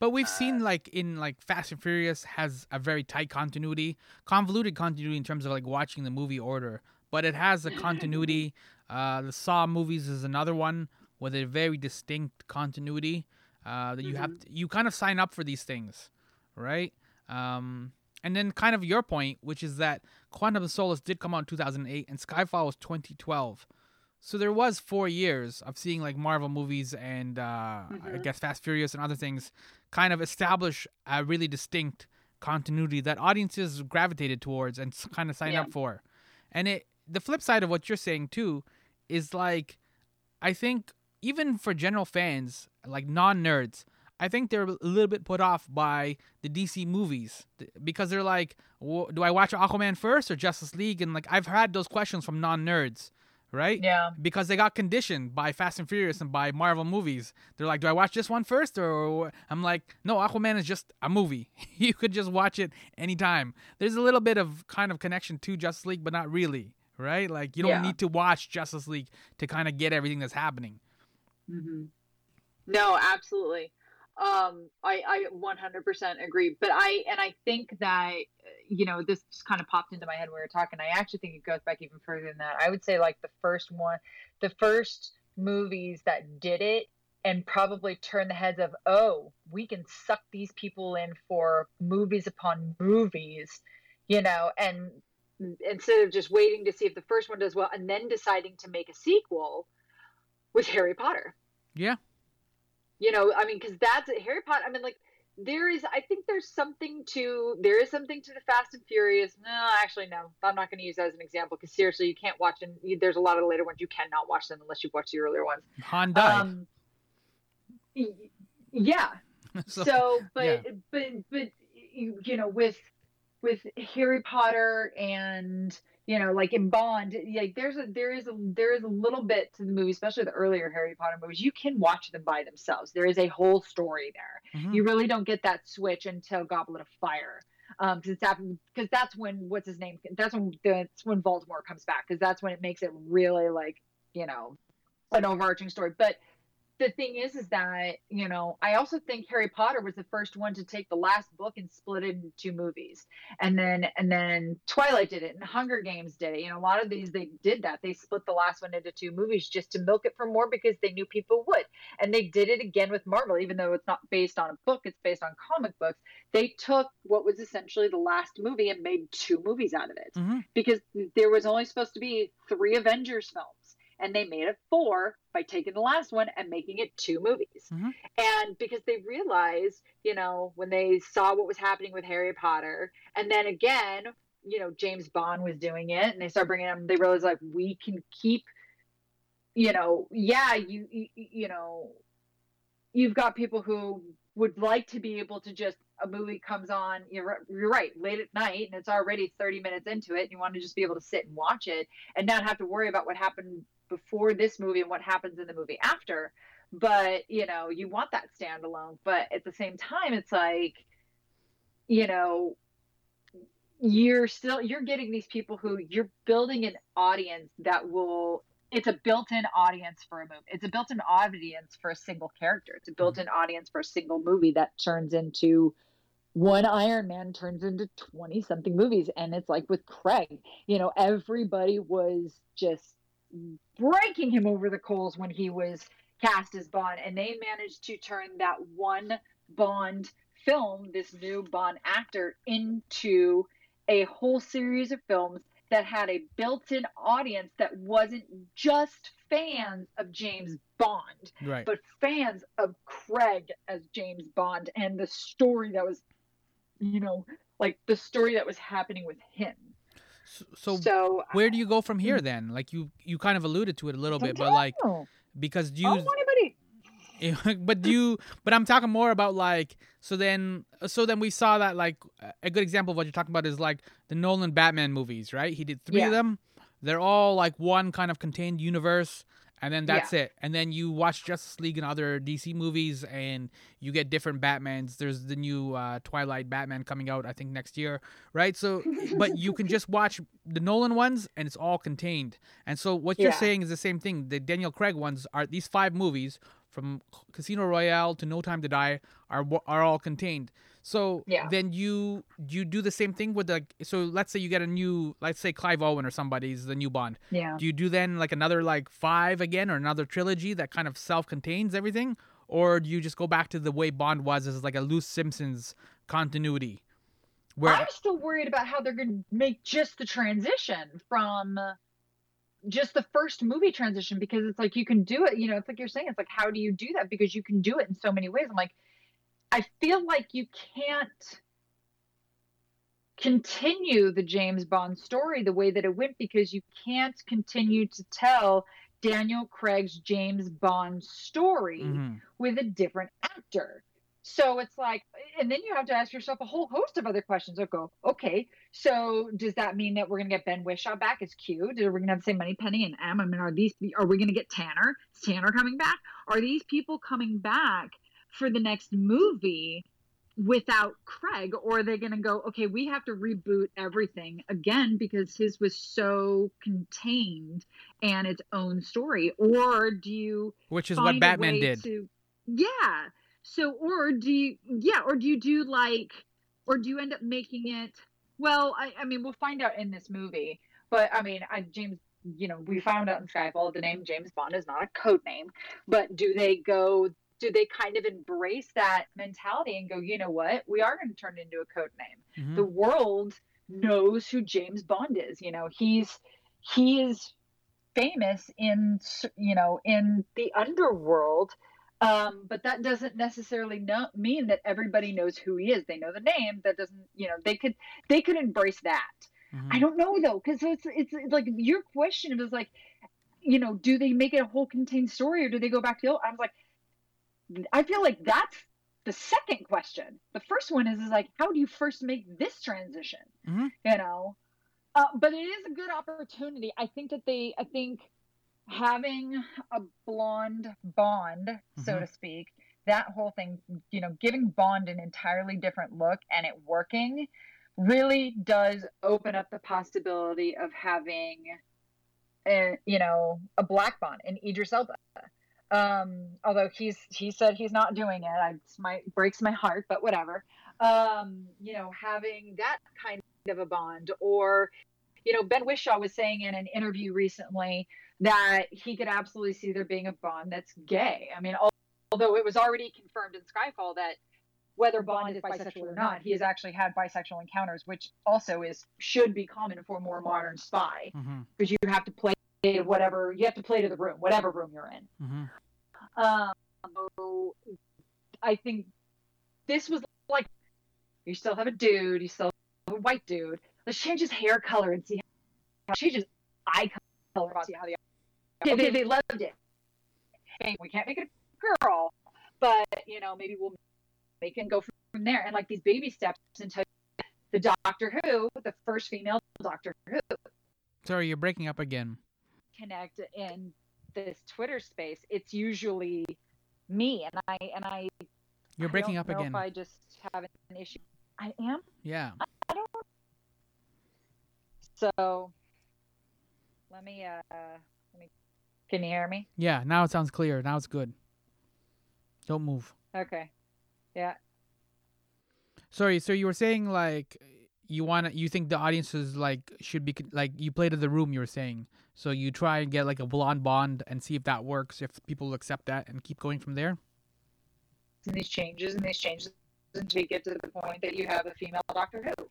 But we've Uh, seen like in like Fast and Furious has a very tight continuity, convoluted continuity in terms of like watching the movie order, but it has a [laughs] continuity. Uh, the Saw movies is another one with a very distinct continuity. Uh, that you have to, you kind of sign up for these things, right? Um, and then kind of your point, which is that Quantum of Solace did come out in 2008 and Skyfall was 2012. So there was four years of seeing like Marvel movies and uh, I Mhm. guess Fast Furious and other things kind of establish a really distinct continuity that audiences gravitated towards and kind of sign Yeah. up for. And it the flip side of what you're saying too is like I think even for general fans, like non-nerds, I think they're a little bit put off by the DC movies because they're like, do I watch Aquaman first or Justice League? And like I've had those questions from non-nerds, right? yeah, because they got conditioned by Fast and Furious and by Marvel movies. They're like, do I watch this one first? Or I'm like, no, Aquaman is just a movie. [laughs] you could just watch it anytime. There's a little bit of kind of connection to Justice League, but not really, right? Like you don't Yeah. need to watch Justice League to kind of get everything that's happening. Mm-hmm. No, absolutely. Um, I, I 100% agree. But I, and I think that, you know, this just kind of popped into my head when we were talking. I actually think it goes back even further than that. I would say like the first one, the first movies that did it and probably turned the heads of, oh, we can suck these people in for movies upon movies, you know, and instead of just waiting to see if the first one does well and then deciding to make a sequel was Harry Potter Yeah. you know i mean because that's Harry Potter. I mean, like there is i think there's something to there is something to the fast and furious no actually no i'm not going to use that as an example because seriously you can't watch and there's a lot of the later ones you cannot watch them unless you've watched the earlier ones Han died. um, yeah [laughs] so, so but yeah. but but you know with with harry potter and you know like in bond like there's a there is a there is a little bit to the movie especially the earlier harry potter movies you can watch them by themselves. There is a whole story there. Mhm. you really don't get that switch until goblet of fire um because that's because that's when what's his name that's when that's when Voldemort comes back because that's when it makes it really like you know an overarching story. But the thing is is that you know i also think harry potter was the first one to take the last book and split it into two movies. And then and then twilight did it and hunger games did it. You know a lot of these they did that. They split the last one into two movies just to milk it for more because they knew people would. And they did it again with marvel even though it's not based on a book it's based on comic books. They took what was essentially the last movie and made two movies out of it. Mhm. because there was only supposed to be three avengers films and they made it four by taking the last one and making it two movies. Mhm. And because they realized, you know, when they saw what was happening with Harry Potter, and then again, you know, James Bond was doing it, and they started bringing them. They realized like we can keep, you know, yeah, you you, you know, you've got people who would like to be able to just a movie comes on you're, you're right late at night and it's already 30 minutes into it and you want to just be able to sit and watch it and not have to worry about what happened before this movie and what happens in the movie after but you know you want that standalone. But at the same time it's like you know you're still you're getting these people who you're building an audience that will it's a built-in audience for a movie it's a built-in audience for a single character. It's a mm-hmm. built-in audience for a single movie that turns into one iron man turns into 20 something movies. And it's like with craig you know everybody was just breaking him over the coals when he was cast as bond and they managed to turn that one bond film this new bond actor into a whole series of films that had a built-in audience that wasn't just fans of James Bond, right. but fans of Craig as James Bond and the story that was, you know, like the story that was happening with him. So, so where do you um, go from here mm-hmm. then? Like you you kind of alluded to it a little bit, but like because you don't want anybody. [laughs] but do you but i'm talking more about like so then uh, so then we saw that like a good example of what you're talking about is like the nolan batman movies right? He did three of them. They're all like one kind of contained universe and then that's it. And then you watch justice league and other dc movies and you get different batmans. There's the new uh, twilight batman coming out i think next year right? So [laughs] but you can just watch the nolan ones and it's all contained. And so what you're Yeah. saying is the same thing. The daniel craig ones are these five movies from Casino Royale to No Time to Die are are all contained. So Yeah. then you you do the same thing with like so let's say you get a new let's say Clive Owen or somebody's the new Bond. Yeah. Do you do then like another like five again or another trilogy that kind of self-contains everything, or do you just go back to the way Bond was as like a loose Simpsons continuity? Where I'm still worried about how they're going to make just the transition from just the first movie transition because it's like you can do it. You know, it's like you're saying, it's like, how do you do that? Because you can do it in so many ways. I'm like, I feel like you can't continue the James Bond story the way that it went because you can't continue to tell Daniel Craig's James Bond story Mhm. with a different actor. So it's like, and then you have to ask yourself a whole host of other questions. That go, okay, so does that mean that we're gonna get Ben Whishaw back as Q? Are we gonna have the same Moneypenny and M? I mean, are these? Are we gonna get Tanner? Is Tanner coming back? Are these people coming back for the next movie without Craig, or are they gonna go, okay, we have to reboot everything again because his was so contained and its own story? Or do you? which is what Batman did. To, yeah. So, or do you, yeah, or do you do like, or do you end up making it? Well, I, I mean, we'll find out in this movie, but I mean, I, James, you know, we found out in Skyfall the name James Bond is not a code name, but do they go? Do they kind of embrace that mentality and go, you know what, we are going to turn it into a code name? Mhm. the world knows who James Bond is. You know, he's he is famous in you know in the underworld Um, but that doesn't necessarily know, mean that everybody knows who he is. They know the name. That doesn't, you know, they could they could embrace that. Mhm. I don't know though, because it's, it's it's like your question was like, you know, do they make it a whole contained story or do they go back to? I was like, I feel like that's the second question. The first one is is like, how do you first make this transition? Mhm. You know, uh, but it is a good opportunity. I think that they, I think having a blonde Bond, so Mhm. to speak, that whole thing, you know, giving Bond an entirely different look and it working really does open up the possibility of having, a, you know, a black Bond in Idris Elba. Um, although he's he said he's not doing it, I it's my breaks my heart, but whatever. Um, you know, having that kind of a bond, or you know, Ben Whishaw was saying in an interview recently that he could absolutely see there being a bond that's gay. I mean, although it was already confirmed in Skyfall that whether Bond is bisexual or not, he has actually had bisexual encounters, which also is should be common for a more modern spy Mhm. because you have to play whatever you have to play to the room, whatever room you're in. Mhm. Um, so I think this was like you still have a dude, you still have a white dude. Let's change his hair color and see how change his eye color and see how the okay, they loved it. Hey, we can't make it a girl, but you know maybe we'll make it go from there. And like these baby steps until the Doctor Who, the first female Doctor Who, Sorry, you're breaking up again. Connect in this Twitter space, it's usually me, and I and I. You're I breaking don't up know again. If I just have an issue, I am. Yeah. I don't. So, let me. Uh, let me. Can you hear me? Yeah. Now it sounds clear. Now it's good. Don't move. Okay. Yeah. Sorry. So you were saying like you want to you think the audiences like should be like you play to the room. You were saying so you try and get like a blonde Bond and see if that works. If people accept that and keep going from there. And these changes and these changes until you get to the point that you have a female Doctor Who.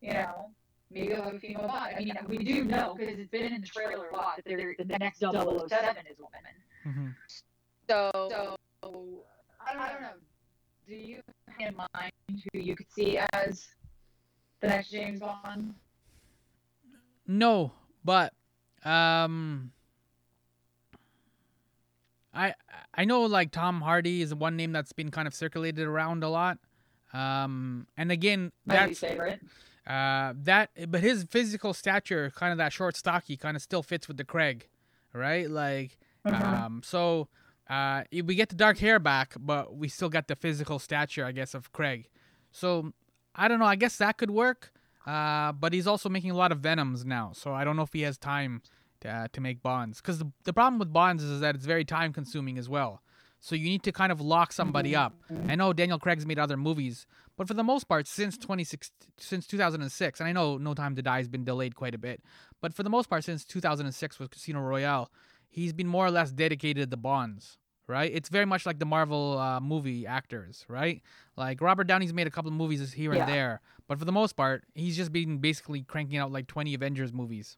You know, maybe you'll have a female Bond. I mean, we do know because it's been in the trailer a lot that they're, the next 007 is a woman. Mm-hmm. So, so I, don't, I don't know. Do you have in mind who you could see as the next James Bond? No, but um I I know like Tom Hardy is one name that's been kind of circulated around a lot. Um and again My that's favorite. uh that but his physical stature, kind of that short stocky kind of still fits with the Craig, right? Like um so uh we get the dark hair back, but we still got the physical stature I guess of Craig. So I don't know, I guess that could work. Uh, but he's also making a lot of Venoms now, so I don't know if he has time to, uh, to make Bonds. Because the, the problem with Bonds is that it's very time consuming as well. So you need to kind of lock somebody up. I know Daniel Craig's made other movies, but for the most part, since 26, since 2006, and I know No Time to Die has been delayed quite a bit, but for the most part, since 2006 with Casino Royale, he's been more or less dedicated to the Bonds. Right? It's very much like the Marvel uh, movie actors, right? Like Robert Downey's made a couple of movies here Yeah. and there, but for the most part, he's just been basically cranking out like 20 Avengers movies.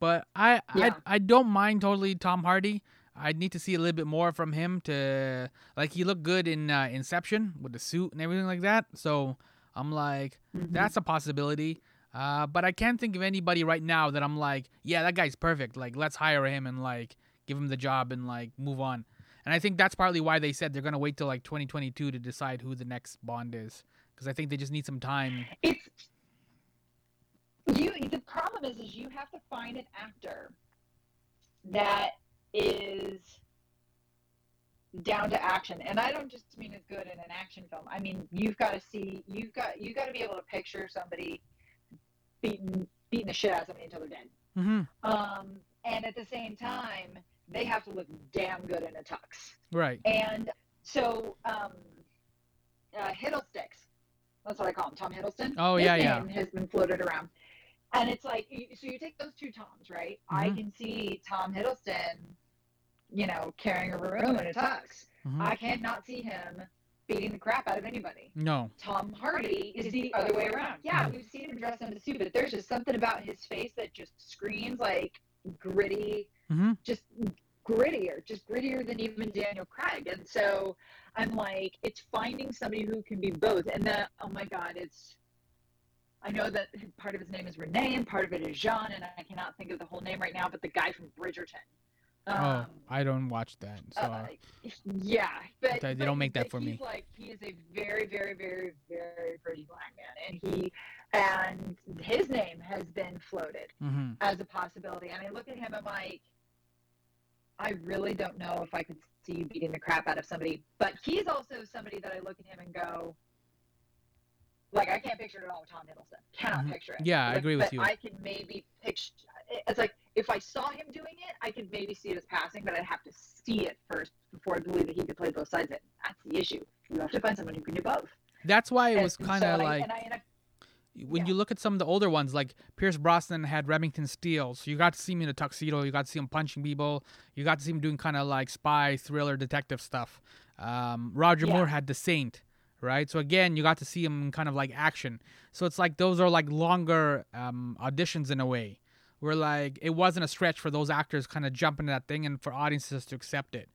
But I Yeah. I I don't mind totally Tom Hardy. I'd need to see a little bit more from him to like he looked good in uh, Inception with the suit and everything like that. So I'm like that's a possibility. Uh, but I can't think of anybody right now that I'm like, yeah, that guy's perfect. Like let's hire him and like give him the job and like move on. And I think that's partly why they said they're gonna wait till like 2022 to decide who the next Bond is because I think they just need some time. It's you. The problem is, is you have to find an actor that is down to action, and I don't just mean as good in an action film. I mean you've got to see, you've got you've got to be able to picture somebody beating beating the shit out of somebody until they're dead. hmm Um, and at the same time, they have to look damn good in a tux. Right. And so, um, uh, Hiddlesticks, that's what I call him, Tom Hiddleston. Oh, yeah, yeah. has been floated around. And it's like, so you take those two Toms, right? I Mhm. can see Tom Hiddleston, you know, carrying a room in a tux. Mhm. I cannot see him beating the crap out of anybody. No. Tom Hardy is the other way around. Yeah, we've seen him dressed in a suit, but there's just something about his face that just screams like gritty, hmm just grittier, just grittier than even Daniel Craig. And so I'm like, it's finding somebody who can be both. And then, oh my God, it's, I know that part of his name is Renee and part of it is Jean, and I cannot think of the whole name right now, but the guy from Bridgerton. oh, Um, I don't watch that. So uh, yeah, but They but- don't make that for me. Like he is a very, very, very, very pretty black man, and he and his name has been floated hmm as a possibility. And I look at him, I'm like, I really don't know if I could see you beating the crap out of somebody. But he's also somebody that I look at him and go, like, I can't picture it at all with Tom Hiddleston. Cannot Mhm. picture it. Yeah, I agree with you. I can maybe picture. It's like if I saw him doing it, I could maybe see it as passing, but I'd have to see it first before I believe that he could play both sides of it. That's the issue. You have to find someone who can do both. that's why it And was kind of I- like and I, and I, when yeah. you look at some of the older ones, like Pierce Brosnan had Remington Steele, so you got to see him in a tuxedo, you got to see him punching people, you got to see him doing kind of like spy, thriller, detective stuff. Um, Roger Yeah. Moore had The Saint, right? So again, you got to see him in kind of like action. So it's like those are like longer um, auditions in a way, where like it wasn't a stretch for those actors kind of jumping into that thing and for audiences to accept it.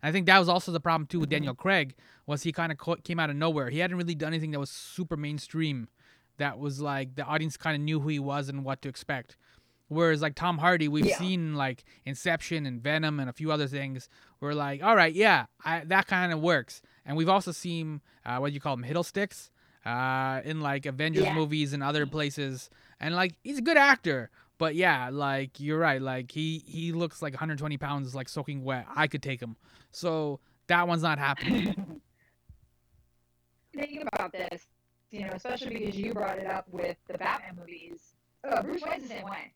I think that was also the problem too with Daniel Craig was he kind of co- came out of nowhere. He hadn't really done anything that was super mainstream. That was like the audience kind of knew who he was and what to expect. Whereas like Tom Hardy, we've Yeah. seen like Inception and Venom and a few other things. We're like, all right, yeah, I, that kind of works. And we've also seen uh, what do you call them, Hiddlesticks, uh, in like Avengers Yeah. movies and other places. And like he's a good actor, but yeah, like you're right. Like he he looks like 120 pounds, like soaking wet. I could take him. So that one's not happening. [laughs] thinking about this, you know, especially because you brought it up with the Batman movies. Uh, Bruce Wayne's the same way.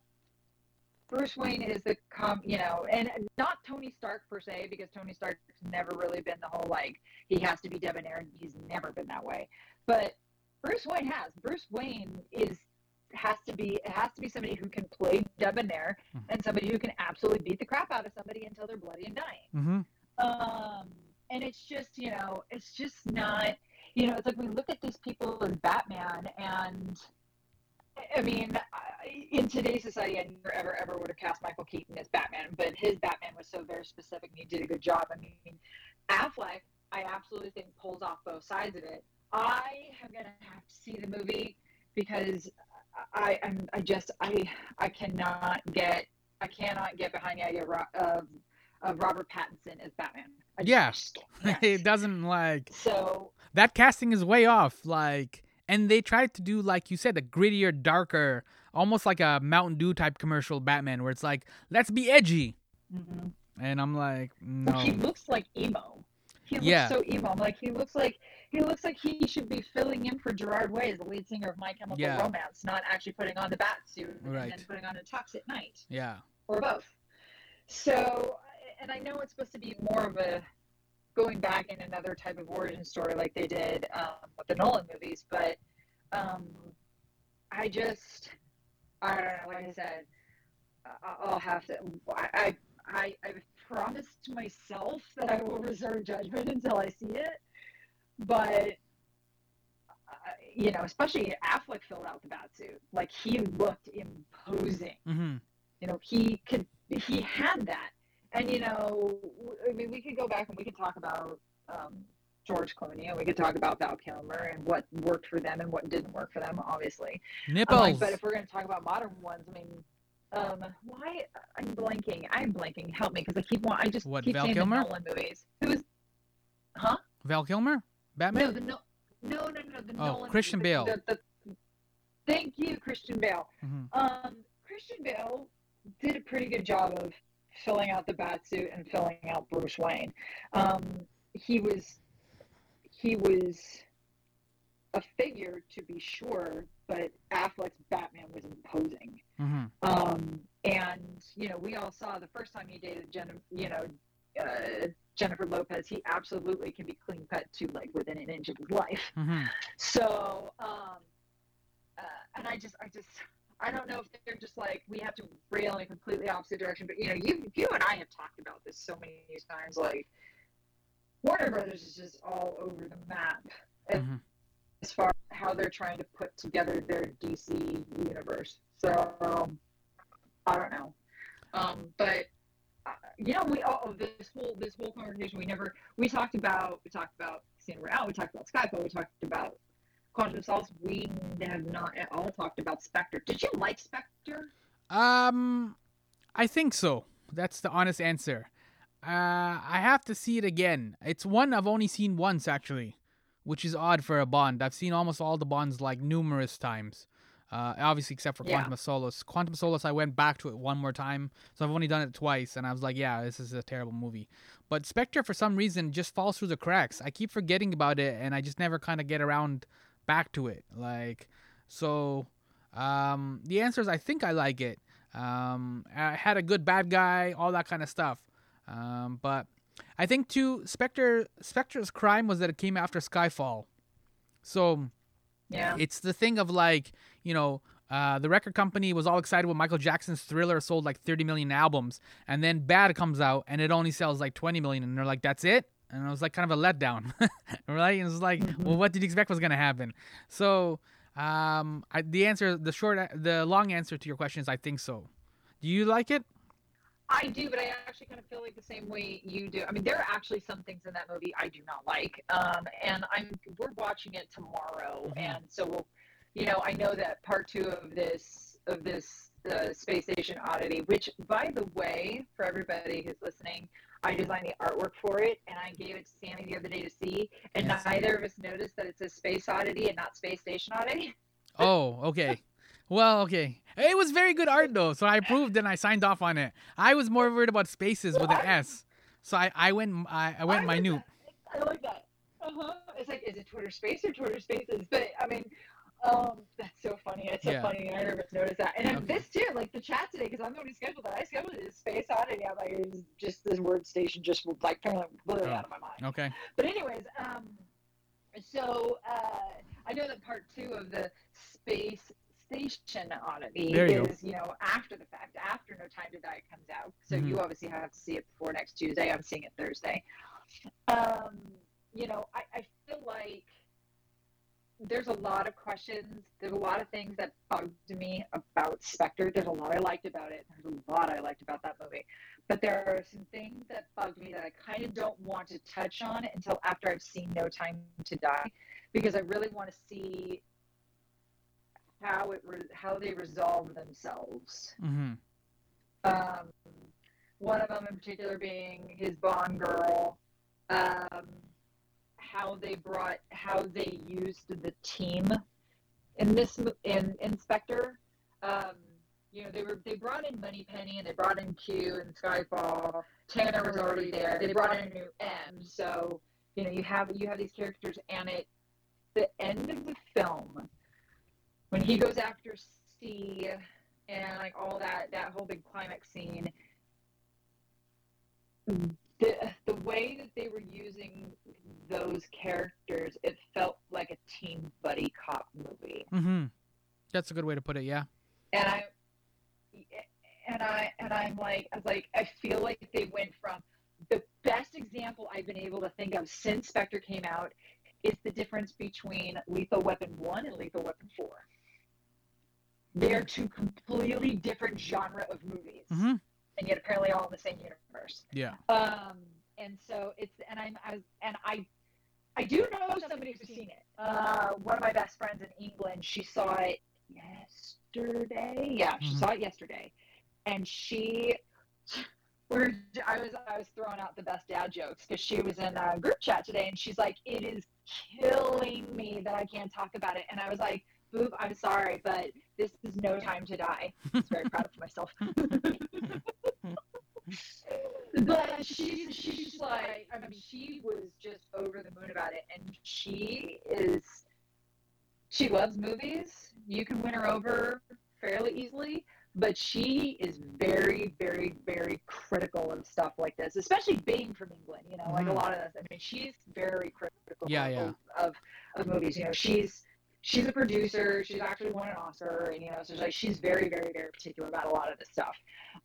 Bruce Wayne is the com, you know, and not Tony Stark per se, because Tony Stark's never really been the whole like he has to be debonair, and he's never been that way. But Bruce Wayne has. Bruce Wayne is has to be it has to be somebody who can play debonair Mhm. and somebody who can absolutely beat the crap out of somebody until they're bloody and dying. mm-hmm. Um, and it's just, you know, it's just not, you know, it's like we look at these people as Batman, and I mean, in today's society, I never, ever, ever would have cast Michael Keaton as Batman, but his Batman was so very specific, and he did a good job. I mean, Affleck, I absolutely think pulls off both sides of it. I am gonna have to see the movie because I, I'm, I just, I, I cannot get, I cannot get behind the idea of, of Robert Pattinson as Batman. I Yeah. [laughs] it doesn't like so that casting is way off. Like, and they tried to do like you said, a grittier, darker, almost like a Mountain Dew type commercial Batman, where it's like, let's be edgy, mm-hmm. and I'm like, no, he looks like emo. He looks Yeah. so emo. I'm like he looks like he looks like he should be filling in for Gerard Way as the lead singer of My Chemical Yeah. Romance, not actually putting on the bat suit Right. and then putting on a tux at night yeah, or both. So, and I know it's supposed to be more of a going back in another type of origin story like they did um, with the Nolan movies, but um, I just, I don't know. Like I said, I- I'll have to. I, I, I've promised myself that I will reserve judgment [laughs] until I see it, but. uh, You know, especially Affleck filled out the bat suit. Like he looked imposing mm-hmm. you know he could he had that and you know i mean we could go back and we could talk about um, george clooney and we could talk about val kilmer and what worked for them and what didn't work for them obviously nipples. like, but if we're going to talk about modern ones i mean um, why i'm blanking i'm blanking help me because i keep want i just What, keep Val Kilmer? the nolan movies who's huh Val Kilmer, Batman. no the no no no no the Oh, nolan Christian the- Bale. the- the- thank you christian bale Mhm. um, Christian Bale did a pretty good job of filling out the bat suit and filling out Bruce Wayne. Um, he was he was a figure to be sure, but Affleck's Batman was imposing. Mhm. Um, and you know, we all saw the first time he dated Jennifer, you know, uh, Jennifer Lopez. He absolutely can be clean cut to like within an inch of his life. Mhm. So, um, uh, and I just, I just, I don't know if they're just like we have to rail in a completely opposite direction. But you know, you, you and I have talked about this so many times. Like Warner Brothers is just all over the map as, Mhm. as far as how they're trying to put together their DC universe. So um, I don't know, um, but uh, you know, we oh, this whole this whole conversation we never we talked about we talked about Casino Royale, we talked about Skyfall, we talked about Quantum Solace. We have not at all talked about Spectre. Did you like Spectre? Um, I think so. That's the honest answer. Uh, I have to see it again. It's one I've only seen once actually, which is odd for a Bond. I've seen almost all the Bonds like numerous times. Uh, obviously, except for Yeah. Quantum of Solace. Quantum of Solace, I went back to it one more time, so I've only done it twice, and I was like, yeah, this is a terrible movie. But Spectre, for some reason, just falls through the cracks. I keep forgetting about it, and I just never kind of get around back to it. Like, so, um, the answer is I think I like it. Um, I had a good bad guy, all that kind of stuff. Um, but I think too, Spectre Spectre's crime was that it came after Skyfall. So Yeah. it's the thing of like, you know, uh, the record company was all excited when Michael Jackson's Thriller sold like 30 million albums, and then Bad comes out and it only sells like 20 million, and they're like, that's it. And it was like kind of a letdown, [laughs] right? And it was like, well, what did you expect was gonna happen? So, um, I, the answer, the short, the long answer to your question is, I think so. Do you like it? I do, but I actually kind of feel like the same way you do. I mean, there are actually some things in that movie I do not like, um, and I'm we're watching it tomorrow, Mhm. and so we'll, you know, I know that part two of this of this uh, space station oddity, which by the way, for everybody who's listening, I designed the artwork for it, and I gave it to Sammy the other day to see, and Yes. neither of us noticed that it's a space oddity and not space station oddity. [laughs] Oh, okay. Well, okay. It was very good art though, so I approved and I signed off on it. I was more worried about spaces with an S, so I, I went I, I went I minute. I like that. Uh huh. It's like, is it Twitter Space or Twitter Spaces? But I mean, um, that's so funny. It's so Yeah. funny. I never noticed that. And Okay. this too, like the chat today, because I'm the one who scheduled that. I scheduled it Space Oddity. I'm like, it's just this word station just like kind of blew it Oh. out of my mind. Okay. But anyways, um, so uh, I know that part two of the space station oddity you go. is, you know, after the fact, after No Time to Die comes out. So Mhm. you obviously have to see it before next Tuesday. I'm seeing it Thursday. Um, you know, I, I feel like there's a lot of questions. There's a lot of things that bugged me about Spectre. There's a lot I liked about it. There's a lot I liked about that movie. But there are some things that bugged me that I kind of don't want to touch on until after I've seen No Time to Die, because I really want to see how it re- how they resolve themselves. Mm-hmm. Um, one of them in particular being his Bond girl. Um, how they brought how they used the team in this in Inspector. Um, you know, they were they brought in Moneypenny and they brought in Q and Skyfall. Tanner was already there. They brought in a new M. So you know, you have you have these characters, and at the end of the film, when he goes after C and like all that that whole big climax scene, the the way that they were using those characters, it felt like a teen buddy cop movie. Mm-hmm. That's a good way to put it. Yeah. and I and I and I'm like I was like I feel like they went from the best example I've been able to think of since Spectre came out is the difference between Lethal Weapon one and Lethal Weapon four. They're two completely different genre of movies, Mm-hmm. and yet apparently all in the same universe. Yeah. Um, and so it's and I'm I was, and I I do know somebody who's seen it. Uh, one of my best friends in England, she saw it yesterday. Yeah, she Mhm. saw it yesterday, and she. We're, I was I was throwing out the best dad jokes because she was in a group chat today and she's like, "It is killing me that I can't talk about it." And I was like, "Boob, I'm sorry, but this is no time to die." I was very proud of myself. [laughs] [laughs] but she's she's like I mean she was just over the moon about it and she is she loves movies. You can win her over fairly easily, but she is very, very, very critical of stuff like this, especially being from England. You know, like a Mhm. lot of this. I mean, she's very critical Yeah, yeah. of of movies. You know, she's she's a producer. She's actually won an Oscar, and you know, so like she's very, very, very particular about a lot of this stuff.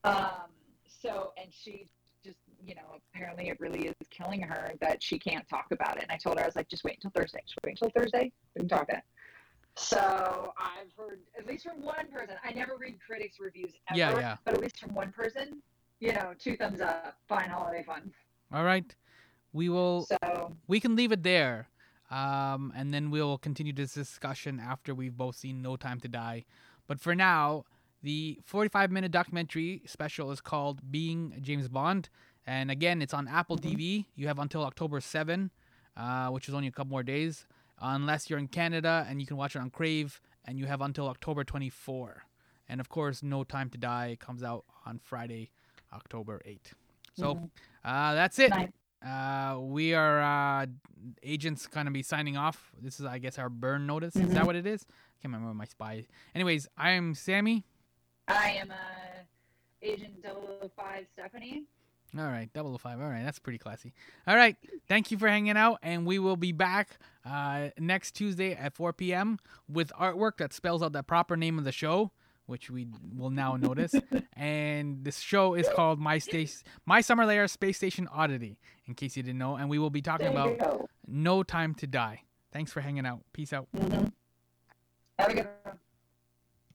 Um, so, and she you know, apparently it really is killing her that she can't talk about it. And I told her, I was like, just wait until Thursday. Just wait until Thursday. We can talk about it. So I've heard, at least from one person, I never read critics' reviews ever, Yeah, yeah. but at least from one person, you know, two thumbs up. Fine holiday fun. All right. We will. So we can leave it there. Um, and then we'll continue this discussion after we've both seen No Time to Die. But for now, the 45 minute documentary special is called Being James Bond. And again, it's on Apple Mhm. TV. You have until October 7, uh, which is only a couple more days, unless you're in Canada and you can watch it on Crave. And you have until October 24. And of course, No Time to Die comes out on Friday, October 8. So Mhm. uh, that's it. Nice. Uh, we are uh, agents going to be signing off. This is, I guess, our burn notice. Is that Mhm. what it is? I Can't remember my spy. Anyways, I am Sammy. I am uh, Agent 005 Stephanie. All right, 005. All right, that's pretty classy. All right, thank you for hanging out, and we will be back uh, next Tuesday at 4 p.m. with artwork that spells out the proper name of the show, which we will now notice. [laughs] and this show is called My Space, My Summer Layer Space Station Oddity, in case you didn't know. And we will be talking about. No Time to Die. Thanks for hanging out. Peace out. Mhm. Have a good one.